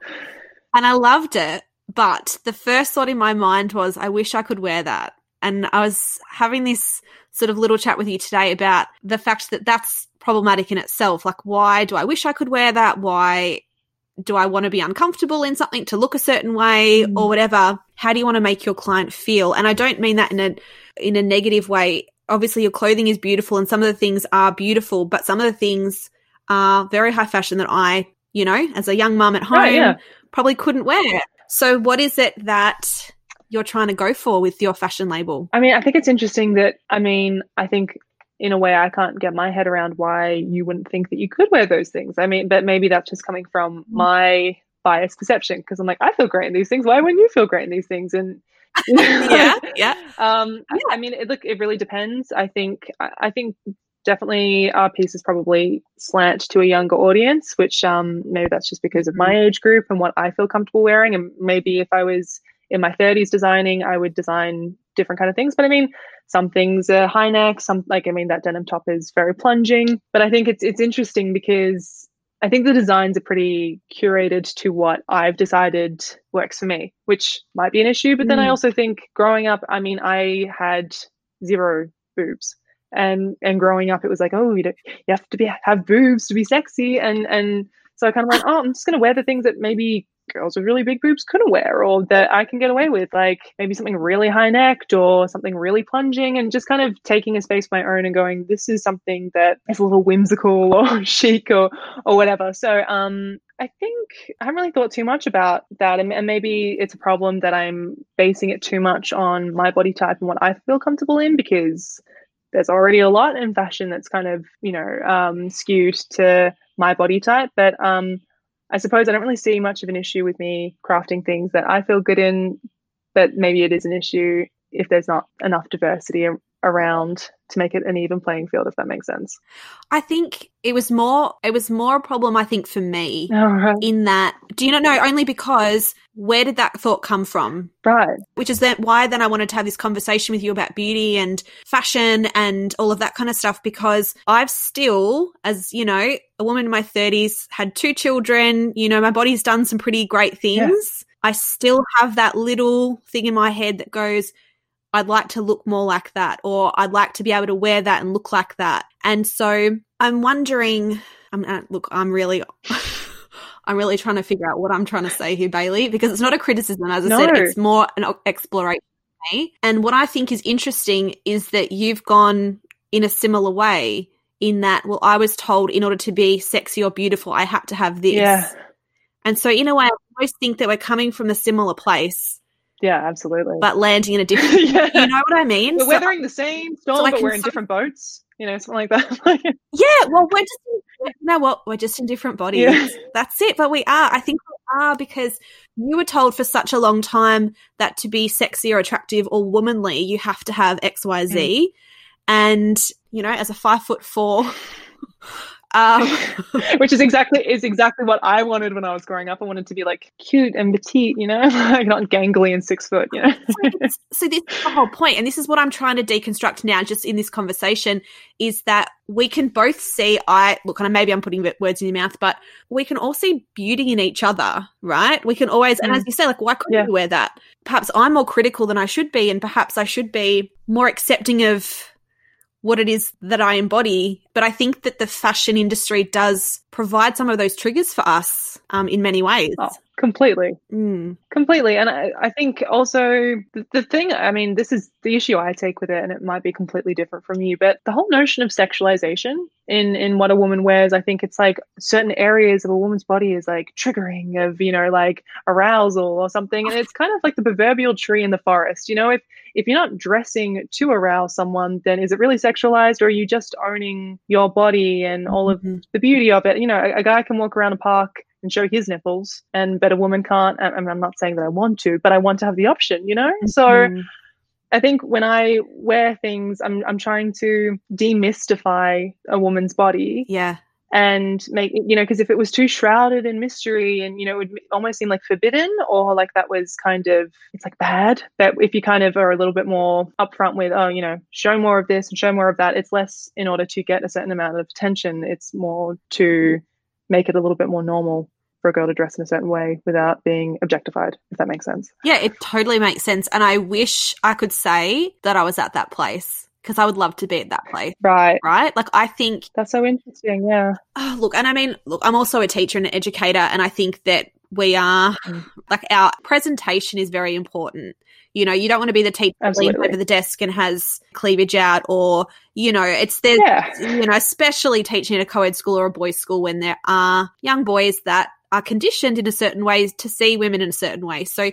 and I loved it. But the first thought in my mind was, I wish I could wear that. And I was having this sort of little chat with you today about the fact that that's problematic in itself. Like, why do I wish I could wear that? Why do I want to be uncomfortable in something to look a certain way mm. or whatever? How do you want to make your client feel? And I don't mean that in a in a negative way. Obviously, your clothing is beautiful, and some of the things are beautiful, but some of the things are very high fashion that I, you know, as a young mum at home, yeah probably couldn't wear. So, what is it that you're trying to go for with your fashion label? I mean, I think it's interesting that, I mean, I think in a way I can't get my head around why you wouldn't think that you could wear those things. I mean, but maybe that's just coming from mm. my biased perception because I'm like, I feel great in these things. Why wouldn't you feel great in these things? And yeah, yeah. Um, yeah. I, I, mean, it, look, it really depends. I think, I, I think definitely our pieces probably slant to a younger audience, which um, maybe that's just because of my mm-hmm. age group and what I feel comfortable wearing. And maybe if I was in my 30s designing, I would design different kind of things. But I mean, some things are high neck, some like I mean that denim top is very plunging. But I think it's it's interesting because I think the designs are pretty curated to what I've decided works for me, which might be an issue. But then I mm. also think growing up, I mean, I had zero boobs and and growing up it was like oh you, you have to be have boobs to be sexy and and so i kind of went oh i'm just going to wear the things that maybe girls with really big boobs couldn't wear or that i can get away with like maybe something really high necked or something really plunging and just kind of taking a space of my own and going this is something that is a little whimsical or chic or or whatever so um I think I haven't really thought too much about that. And, and, maybe it's a problem that I'm basing it too much on my body type and what I feel comfortable in because there's already a lot in fashion that's kind of you know um, skewed to my body type but um, i suppose i don't really see much of an issue with me crafting things that i feel good in but maybe it is an issue if there's not enough diversity around to make it an even playing field if that makes sense i think it was more it was more a problem i think for me oh, right. in that do you not know only because where did that thought come from right which is that why then i wanted to have this conversation with you about beauty and fashion and all of that kind of stuff because i've still as you know a woman in my 30s had two children you know my body's done some pretty great things yeah. I still have that little thing in my head that goes, I'd like to look more like that, or I'd like to be able to wear that and look like that. And so I'm wondering, I'm uh, look, I'm really. I'm really trying to figure out what I'm trying to say here, Bailey, because it's not a criticism. As I no. said, it's more an exploration. And what I think is interesting is that you've gone in a similar way in that, well, I was told in order to be sexy or beautiful, I had to have this. Yeah. And so, in a way, I always think that we're coming from a similar place yeah, absolutely. But landing in a different, yeah. you know what I mean? We're so, weathering the same storm, so but we're in different boats. You know, something like that. yeah, well, we're just, you know what? We're just in different bodies. Yeah. That's it. But we are. I think we are because you were told for such a long time that to be sexy or attractive or womanly, you have to have X, Y, Z. Mm. And you know, as a five foot four um, which is exactly is exactly what I wanted when I was growing up. I wanted to be like cute and petite, you know, like not gangly and six foot, you know. so this is the whole point, and this is what I'm trying to deconstruct now, just in this conversation, is that we can both see. I look, and maybe I'm putting words in your mouth, but we can all see beauty in each other, right? We can always, and as mm. you say, like, why couldn't yeah. you wear that? Perhaps I'm more critical than I should be, and perhaps I should be more accepting of what it is that I embody. But I think that the fashion industry does provide some of those triggers for us um, in many ways. Oh, completely. Mm. Completely. And I, I think also the, the, thing, I mean, this is the issue I take with it, and it might be completely different from you, but the whole notion of sexualization in, in what a woman wears, I think it's like certain areas of a woman's body is like triggering of, you know, like arousal or something. And it's kind of like the proverbial tree in the forest. You know, if, if you're not dressing to arouse someone, then is it really sexualized or are you just owning your body and all of mm-hmm. the beauty of it? you know, a, a guy can walk around a park and show his nipples, and but a woman can't. I, I'm not saying that I want to, but I want to have the option, you know. Mm-hmm. So. I think when I wear things, I'm I'm trying to demystify a woman's body. Yeah. And make you know, because if it was too shrouded in mystery and you know, it would almost seem like forbidden or like that was kind of it's like bad. But if you kind of are a little bit more upfront with, oh, you know, show more of this and show more of that, it's less in order to get a certain amount of attention. It's more to make it a little bit more normal for a girl to dress in a certain way without being objectified, if that makes sense. Yeah, it totally makes sense. And I wish I could say that I was at that place because I would love to be at that place. Right. Right. Like, I think that's so interesting. Yeah. Oh, look, and I mean, look, I'm also a teacher and an educator, and I think that we are mm. like our presentation is very important. You know, you don't want to be the teacher leaning over the desk and has cleavage out, or you know, it's there's yeah. you know, especially teaching at a co-ed school or a boys' school when there are young boys that are conditioned in a certain way to see women in a certain way. So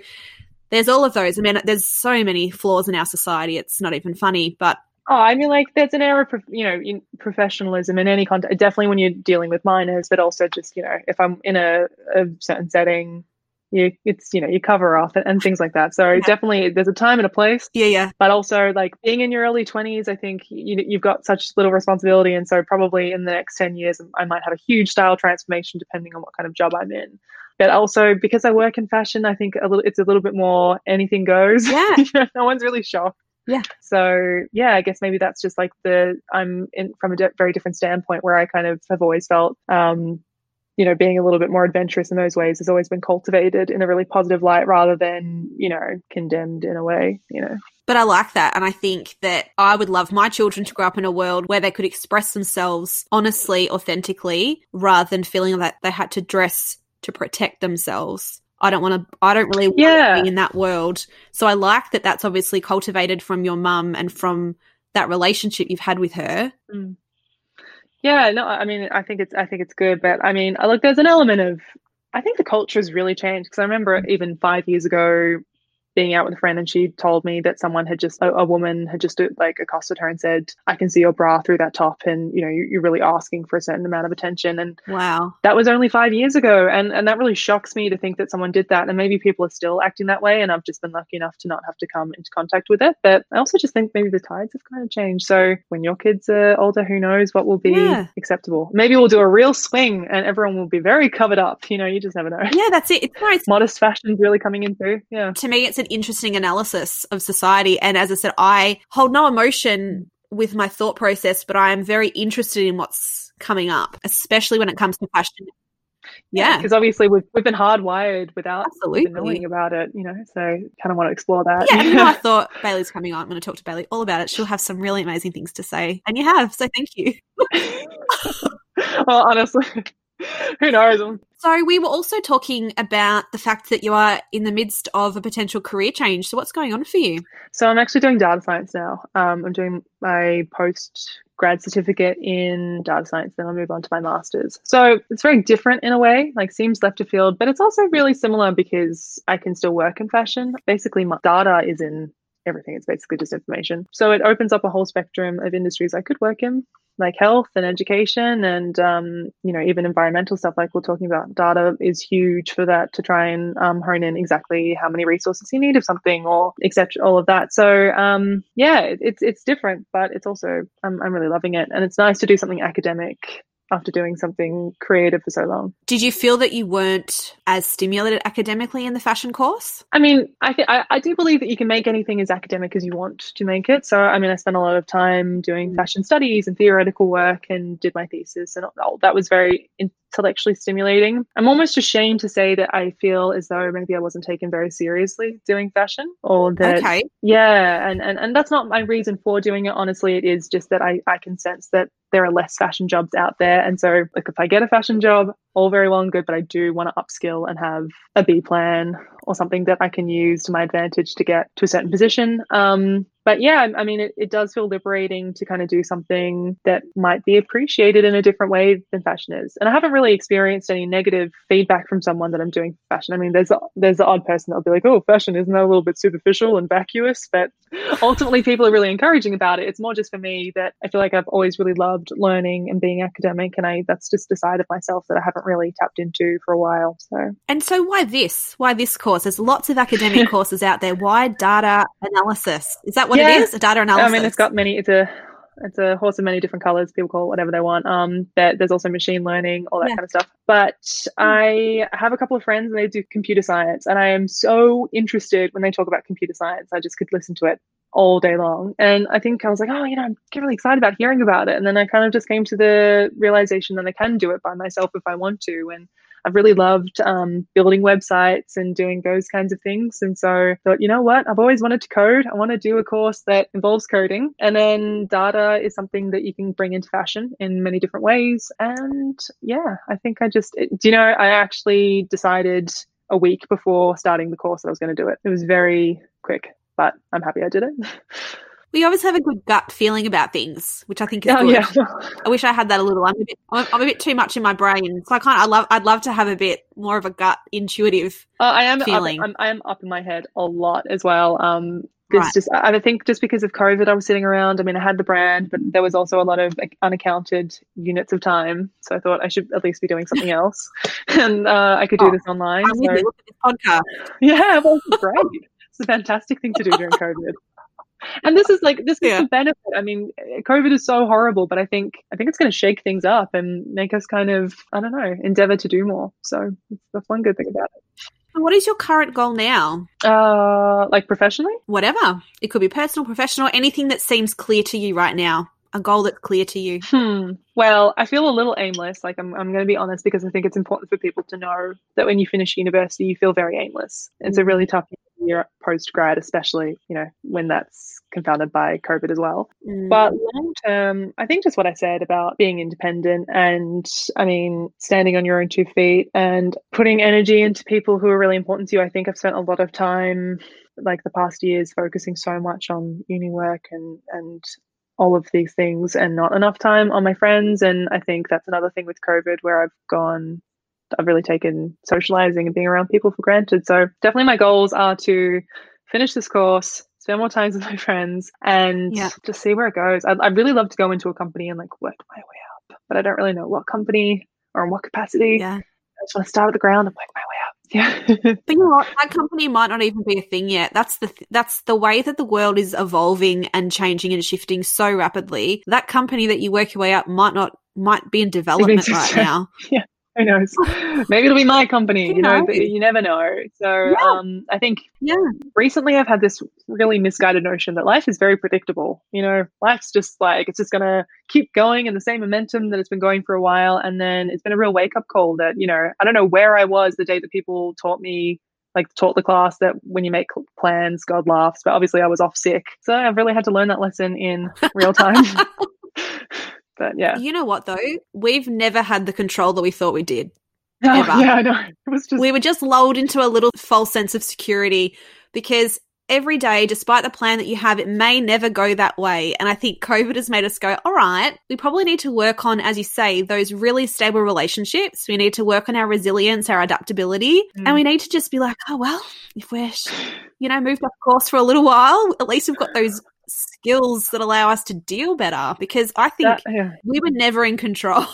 there's all of those. I mean, there's so many flaws in our society. It's not even funny, but Oh, I mean, like there's an air of you know in professionalism in any context. Definitely when you're dealing with minors, but also just you know if I'm in a, a certain setting, you it's you know you cover off and, and things like that. So yeah. definitely there's a time and a place. Yeah, yeah. But also like being in your early 20s, I think you you've got such little responsibility, and so probably in the next 10 years, I might have a huge style transformation depending on what kind of job I'm in but also because I work in fashion, I think a little it's a little bit more anything goes. Yeah, no one's really shocked. Yeah. So yeah, I guess maybe that's just like the I'm in from a very different standpoint where I kind of have always felt, um, you know, being a little bit more adventurous in those ways has always been cultivated in a really positive light rather than you know condemned in a way. You know. But I like that. And I think that I would love my children to grow up in a world where they could express themselves honestly, authentically, rather than feeling that they had to dress to protect themselves. I don't want to, I don't really want yeah. to be in that world. So I like that that's obviously cultivated from your mum and from that relationship you've had with her. Mm. Yeah, no, I mean, I think it's, I think it's good, but I mean, look, there's an element of, I think the culture has really changed because I remember even five years ago, being out with a friend and she told me that someone had just a, a, woman had just uh, like accosted her and said i can see your bra through that top and you know you're really asking for a certain amount of attention. And wow. that was only five years ago and and that really shocks me to think that someone did that and maybe people are still acting that way and i've just been lucky enough to not have to come into contact with it but i also just think maybe the tides have kind of changed. So when your kids are older who knows what will be yeah. acceptable. Maybe we'll do a real swing and everyone will be very covered up you know you just never know. Yeah that's it. It's nice modest fashion's really coming in into yeah. To me it's an interesting analysis of society. And as I said, I hold no emotion with my thought process, but I am very interested in what's coming up, especially when it comes to fashion. Yeah, because obviously we've we've been hardwired without Absolutely. knowing about it, you know. So kind of want to explore that. Yeah, you know, I thought Bailey's coming on. I'm going to talk to Bailey all about it. She'll have some really amazing things to say, and you have. So thank you. well, honestly, who knows? So we were also talking about the fact that you are in the midst of a potential career change. So what's going on for you? So I'm actually doing data science now. Um, I'm doing my post grad certificate in data science, then I'll move on to my master's. So it's very different in a way, like seems left of field, but it's also really similar because I can still work in fashion. Basically, my data is in everything. It's basically just information. So it opens up a whole spectrum of industries I could work in like health and education and um, you know even environmental stuff like we're talking about data is huge for that to try and um, hone in exactly how many resources you need of something or etc all of that. So um, yeah it, it's it's different but it's also I'm, I'm really loving it. And it's nice to do something academic after doing something creative for so long. Did you feel that you weren't as stimulated academically in the fashion course? I mean, I, th- I, I do believe that you can make anything as academic as you want to make it. So, I mean, I spent a lot of time doing mm. fashion studies and theoretical work and did my thesis, and all, that was very intellectually stimulating. I'm almost ashamed to say that I feel as though maybe I wasn't taken very seriously doing fashion or that okay. yeah, and, and and that's not my reason for doing it. Honestly, it is just that I, I can sense that there are less fashion jobs out there. And so like if I get a fashion job, all very well and good, but I do want to upskill and have a B plan or something that I can use to my advantage to get to a certain position. Um, but yeah, I mean, it, it does feel liberating to kind of do something that might be appreciated in a different way than fashion is. And I haven't really experienced any negative feedback from someone that I'm doing fashion. I mean, there's there's the odd person that'll be like, "Oh, fashion isn't that a little bit superficial and vacuous?" But ultimately, people are really encouraging about it. It's more just for me that I feel like I've always really loved learning and being academic, and I that's just a side of myself that I haven't really tapped into for a while. So, and so why this? Why this course? There's lots of academic courses out there. Why data analysis? Is that what yeah. it is? A data analysis. I mean, it's got many. It's a it's a horse of many different colors. People call it whatever they want. Um, there, there's also machine learning, all that yeah. kind of stuff. But I have a couple of friends and they do computer science, and I am so interested when they talk about computer science. I just could listen to it all day long. And I think I was like, oh, you know, I'm getting really excited about hearing about it. And then I kind of just came to the realization that I can do it by myself if I want to. And I've really loved um, building websites and doing those kinds of things. And so I thought, you know what? I've always wanted to code. I want to do a course that involves coding. And then data is something that you can bring into fashion in many different ways. And yeah, I think I just, do you know, I actually decided a week before starting the course that I was going to do it. It was very quick, but I'm happy I did it. We always have a good gut feeling about things, which I think is Oh, good. yeah. I wish I had that a little. I'm a bit, I'm, a bit too much in my brain, so I can't. I love. I'd love to have a bit more of a gut intuitive. Uh, I am up, feeling. I'm, I am up in my head a lot as well. Um, Right. just I I think just because of COVID, I was sitting around. I mean, I had the brand, but there was also a lot of like, unaccounted units of time. So I thought I should at least be doing something else, and uh, I could do Oh, this online. I'm with so- you. Look at this podcast. Yeah, well, great. it's a fantastic thing to do during COVID. And this is like this is Yeah. the benefit. I mean, COVID is so horrible, but I think I think it's going to shake things up and make us kind of I don't know endeavor to do more. So that's one good thing about it. And What is your current goal now? Uh, like professionally, Whatever. It could be personal, professional, anything that seems clear to you right now. A goal that's clear to you. hmm. Well, I feel a little aimless. Like I'm I'm going to be honest because I think it's important for people to know that when you finish university, you feel very aimless. It's a Mm. really tough year post grad, especially you know when that's confounded by COVID as well. Mm. But long term, I think just what I said about being independent and I mean, standing on your own two feet and putting energy into people who are really important to you. I think I've spent a lot of time, like the past years, focusing so much on uni work and, and, all of these things and not enough time on my friends and i think that's another thing with covid where i've gone i've really taken socializing and being around people for granted so definitely my goals are to finish this course spend more time with my friends and Yeah. just see where it goes I'd, I'd really love to go into a company and like work my way up but i don't really know what company or in what capacity yeah. i just want to start at the ground and work my way up yeah But you know what? That company might not even be a thing yet. That's the th- that's the way that the world is evolving and changing and shifting so rapidly. That company that you work your way up might not might be in development right now. who knows maybe it'll be my company Who you know knows? you never know so Yeah. um i think Yeah. recently I've had this really misguided notion that life is very predictable. You know, life's just like it's just gonna keep going in the same momentum that it's been going for a while. And then it's been a real wake up call that, you know, I don't know where I was the day that people taught me like taught the class that when you make plans, God laughs. But obviously I was off sick. So I've really had to learn that lesson in real time. but yeah. You know what though? We've never had the control that we thought we did. Oh, Ever. yeah, I know. It was just we were just lulled into a little false sense of security because every day, despite the plan that you have, it may never go that way. And I think COVID has made us go, all right, we probably need to work on, as you say, those really stable relationships. We need to work on our resilience, our adaptability. Mm. And we need to just be like, oh, well, if we're, you know, moved off course for a little while, at least we've got those skills that allow us to deal better because I think that, yeah. we were never in control.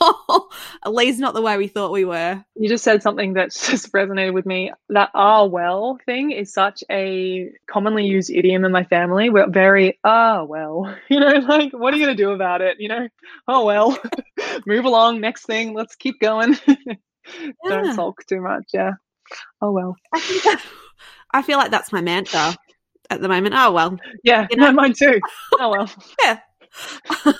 at least not the way we thought we were. You just said something that just resonated with me. That "ah well" thing is such a commonly used idiom in my family. We're very "ah well," you know, like what are you gonna do about it? You know, oh well, move along. Next thing, let's keep going. Yeah. Don't sulk too much. Yeah. Oh well. I think that, I feel like that's my mantra at the moment. Oh well, Yeah. You know? no, mine too. Oh well. yeah.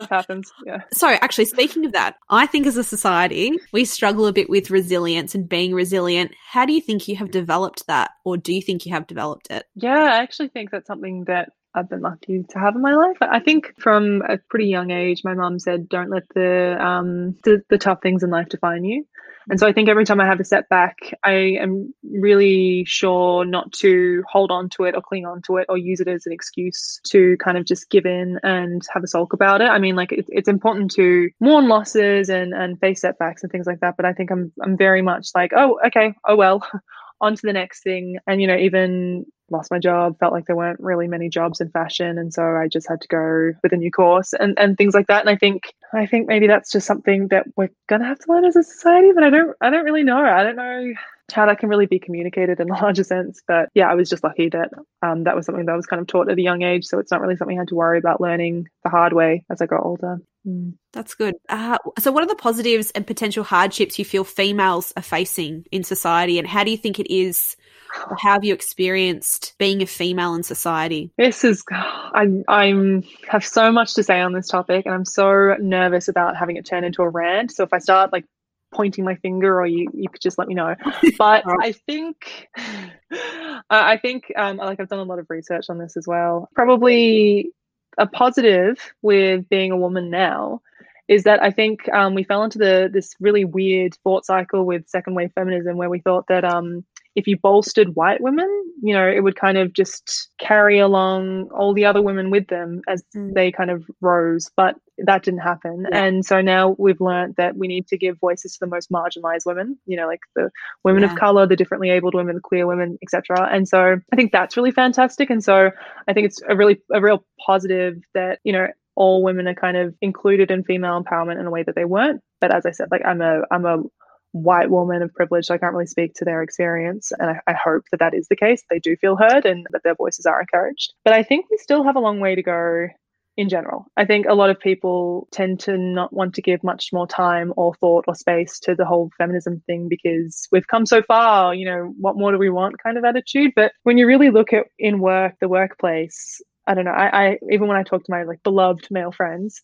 It happens. Yeah. so, actually, speaking of that, I think as a society we struggle a bit with resilience and being resilient. How do you think you have developed that, or do you think you have developed it? Yeah, I actually think that's something that I've been lucky to have in my life. I think from a pretty young age, my mum said, "Don't let the um the, the tough things in life define you." And so I think every time I have a setback, I am really sure not to hold on to it or cling on to it or use it as an excuse to kind of just give in and have a sulk about it. I mean, like it, it's important to mourn losses and and face setbacks and things like that. But I think I'm I'm very much like, oh, okay, oh well, on to the next thing. And you know, even lost my job, felt like there weren't really many jobs in fashion, and so I just had to go with a new course and and things like that. And I think I think maybe that's just something that we're gonna have to learn as a society, but I don't I don't really know. I don't know how that can really be communicated in a larger sense. But yeah, I was just lucky that um, that was something that I was kind of taught at a young age. So it's not really something I had to worry about learning the hard way as I got older. Mm. That's good. Uh, so, what are the positives and potential hardships you feel females are facing in society, and how do you think it is? How have you experienced being a female in society? This is I I'm have so much to say on this topic, and I'm so nervous about having it turn into a rant. So if I start like pointing my finger, or you you could just let me know. But I think I think um, like I've done a lot of research on this as well. Probably a positive with being a woman now is that I think um, we fell into the this really weird thought cycle with second wave feminism where we thought that um, if you bolstered white women, you know, it would kind of just carry along all the other women with them as mm. they kind of rose. But that didn't happen. Yeah. And so now we've learned that we need to give voices to the most marginalized women, you know, like the women yeah. of color, the differently abled women, the queer women, etc. And so I think that's really fantastic. And so I think it's a really a real positive that, you know, all women are kind of included in female empowerment in a way that they weren't. But as I said, like I'm a I'm a white woman of privilege, so I can't really speak to their experience. And I, I, hope that that is the case. They do feel heard and that their voices are encouraged. But I think we still have a long way to go in general. I think a lot of people tend to not want to give much more time or thought or space to the whole feminism thing because we've come so far, you know, what more do we want kind of attitude. But when you really look at in work, the workplace, I don't know, I, I even when I talk to my like beloved male friends,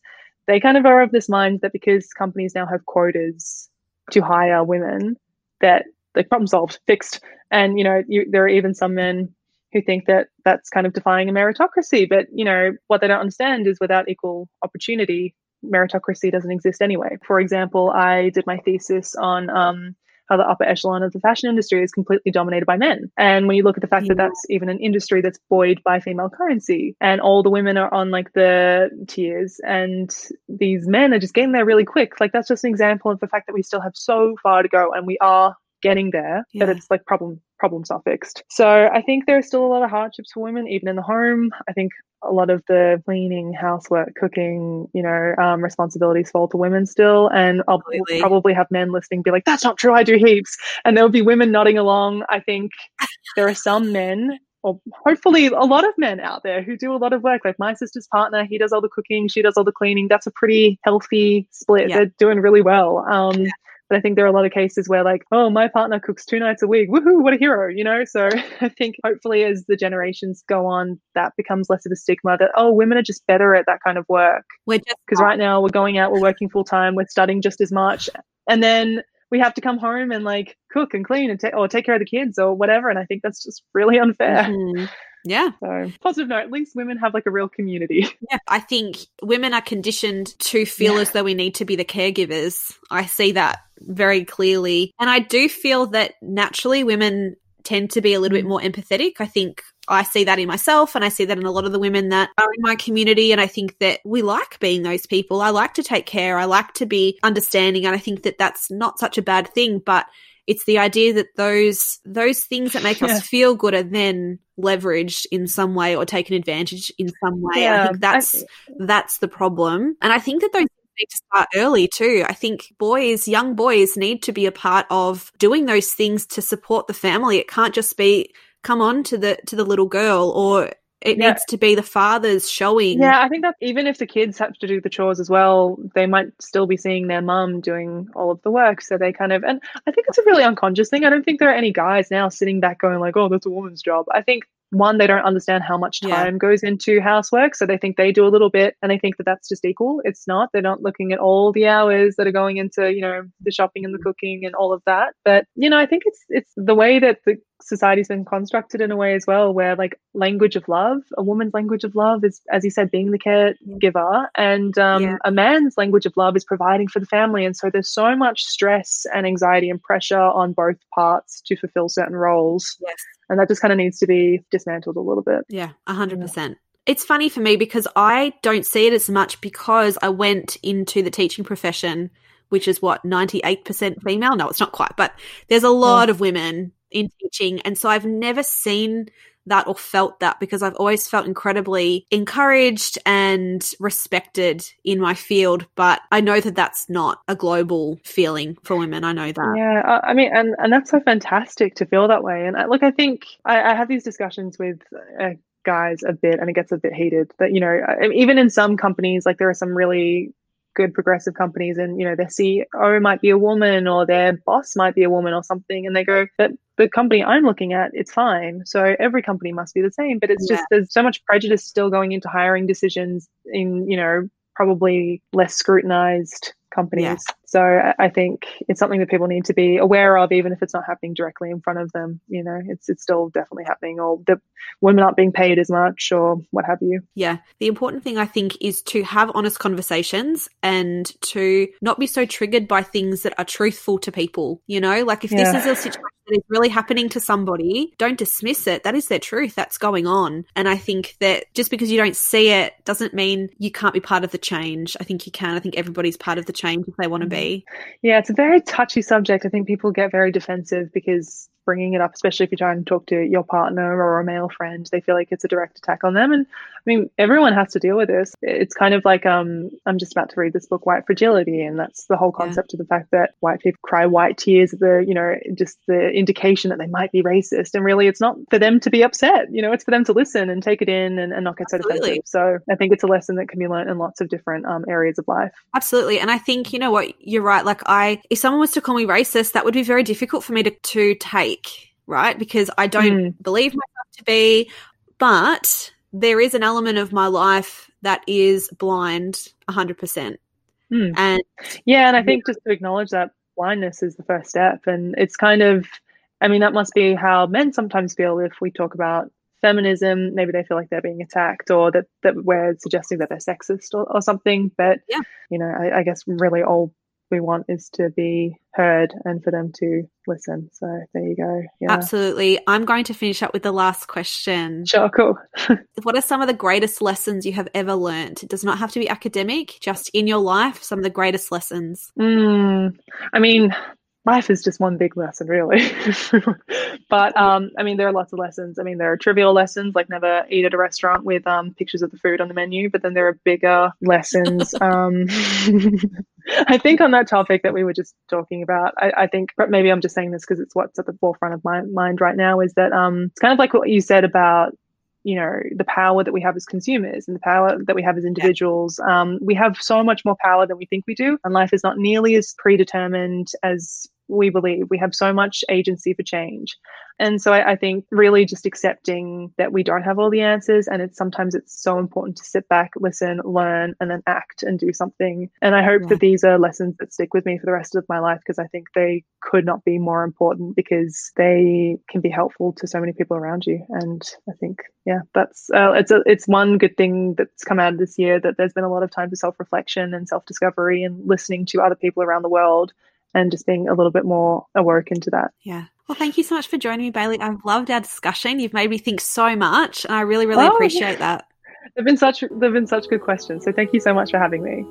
they kind of are of this mind that because companies now have quotas to hire women, that the problem solved, fixed. And, you know, you, there are even some men who think that that's kind of defying a meritocracy. But you know what they don't understand is without equal opportunity, meritocracy doesn't exist anyway. For example, I did my thesis on um, how the upper echelon of the fashion industry is completely dominated by men. And when you look at the fact yeah. that that's even an industry that's buoyed by female currency, and all the women are on like the tiers, and these men are just getting there really quick. Like that's just an example of the fact that we still have so far to go, and we are getting there, yeah. but it's like problem problems are fixed. So I think there are still a lot of hardships for women, even in the home. I think a lot of the cleaning, housework, cooking, you know, um, responsibilities fall to women still. And I'll Completely. probably have men listening be like, that's not true. I do heaps. And there will be women nodding along. I think there are some men or hopefully a lot of men out there who do a lot of work. Like my sister's partner, he does all the cooking, she does all the cleaning. That's a pretty healthy split. Yeah. They're doing really well. Um, yeah. But I think there are a lot of cases where like, oh, my partner cooks two nights a week. Woohoo, what a hero, you know? So I think hopefully as the generations go on, that becomes less of a stigma that, oh, women are just better at that kind of work. We're just because right now we're going out, we're working full time, we're studying just as much. And then we have to come home and like cook and clean and take or take care of the kids or whatever. And I think that's just really unfair. Mm-hmm. Yeah. So, positive note, at least women have like a real community. Yeah. I think women are conditioned to feel yeah. as though we need to be the caregivers. I see that very clearly. And I do feel that naturally women tend to be a little bit mm. more empathetic. I think I see that in myself and I see that in a lot of the women that are in my community. And I think that we like being those people. I like to take care. I like to be understanding. And I think that that's not such a bad thing, but it's the idea that those those things that make yeah. us feel good are then leveraged in some way or taken advantage in some way. Yeah, I think that's I, that's the problem. And I think that those need to start early too. I think boys, young boys need to be a part of doing those things to support the family. It can't just be come on to the to the little girl or it yeah. needs to be the fathers showing. Yeah, I think that even if the kids have to do the chores as well, they might still be seeing their mum doing all of the work. So they kind of, and I think it's a really unconscious thing. I don't think there are any guys now sitting back going like, "Oh, that's a woman's job." I think one, they don't understand how much time yeah. goes into housework. So they think they do a little bit and they think that that's just equal. It's not. They're not looking at all the hours that are going into, you know, the shopping and the cooking and all of that. But, you know, I think it's, it's the way that the society's been constructed in a way as well, where like language of love, a woman's language of love is, as you said, being the caregiver and um, yeah. a man's language of love is providing for the family. And so there's so much stress and anxiety and pressure on both parts to fulfill certain roles. Yes and that just kind of needs to be dismantled a little bit. Yeah, 100%. Yeah. It's funny for me because I don't see it as much because I went into the teaching profession, which is what, 98% female? No, it's not quite, but there's a lot yeah. of women in teaching. And so I've never seen that or felt that because I've always felt incredibly encouraged and respected in my field. But I know that that's not a global feeling for women. I know that. Yeah, I mean, and and that's so fantastic to feel that way. And uh, look, I think I, I have these discussions with. Uh, guys a bit and it gets a bit heated that you know even in some companies like there are some really good progressive companies and you know their CEO might be a woman or their boss might be a woman or something and they go but the company I'm looking at, it's fine. So every company must be the same. But it's yeah. just there's so much prejudice still going into hiring decisions in, you know, probably less scrutinized companies. Yeah. So I think it's something that people need to be aware of, even if it's not happening directly in front of them. You know, it's it's still definitely happening, or the women aren't being paid as much, or what have you. Yeah, the important thing I think is to have honest conversations and to not be so triggered by things that are truthful to people. You know, like if yeah. this is a situation that is really happening to somebody, don't dismiss it. That is their truth. That's going on. And I think that just because you don't see it doesn't mean you can't be part of the change. I think you can. I think everybody's part of the change if they want to be. Yeah, it's a very touchy subject. I think people get very defensive because bringing it up, especially if you're trying to talk to your partner or a male friend, they feel like it's a direct attack on them. And I mean, everyone has to deal with this. It's kind of like um, I'm just about to read this book, White Fragility, and that's the whole concept yeah. of the fact that white people cry white tears, the you know, just the indication that they might be racist. And really, it's not for them to be upset. You know, it's for them to listen and take it in and, and not get Absolutely. so defensive. So I think it's a lesson that can be learned in lots of different um, areas of life. Absolutely, and I think you know what you're right. Like I, if someone was to call me racist, that would be very difficult for me to to take right? Because I don't mm. believe myself to be, but there is an element of my life that is blind 100%. Mm. And yeah, and I think just to acknowledge that blindness is the first step. And it's kind of, I mean, that must be how men sometimes feel if we talk about feminism. Maybe they feel like they're being attacked or that, that we're suggesting that they're sexist or, or something. But, yeah. you know, I, I guess really all we want is to be heard and for them to listen. So there you go. Yeah. Absolutely. I'm going to finish up with the last question. Sure, cool. what are some of the greatest lessons you have ever learned? It does not have to be academic, just in your life, some of the greatest lessons. Mm, I mean, life is just one big lesson, really. but um, I mean, there are lots of lessons. I mean, there are trivial lessons like never eat at a restaurant with um, pictures of the food on the menu, but then there are bigger lessons. um, I think on that topic that we were just talking about, I, I think maybe I'm just saying this because it's what's at the forefront of my mind right now is that um, it's kind of like what you said about you know the power that we have as consumers and the power that we have as individuals um, we have so much more power than we think we do and life is not nearly as predetermined as we believe we have so much agency for change. And so I, I, think really just accepting that we don't have all the answers and it's sometimes it's so important to sit back listen learn and then act and do something. And i hope yeah. that these are lessons that stick with me for the rest of my life because i think they could not be more important because they can be helpful to so many people around you. And i think yeah that's uh, it's a it's one good thing that's come out of this year that there's been a lot of time for self-reflection and self-discovery and listening to other people around the world and just being a little bit more awoken into that. Yeah. Well, thank you so much for joining me, Bailey. I've loved our discussion. You've made me think so much, and I really, really oh, appreciate yeah. that. They've been such they've been such good questions. So thank you so much for having me.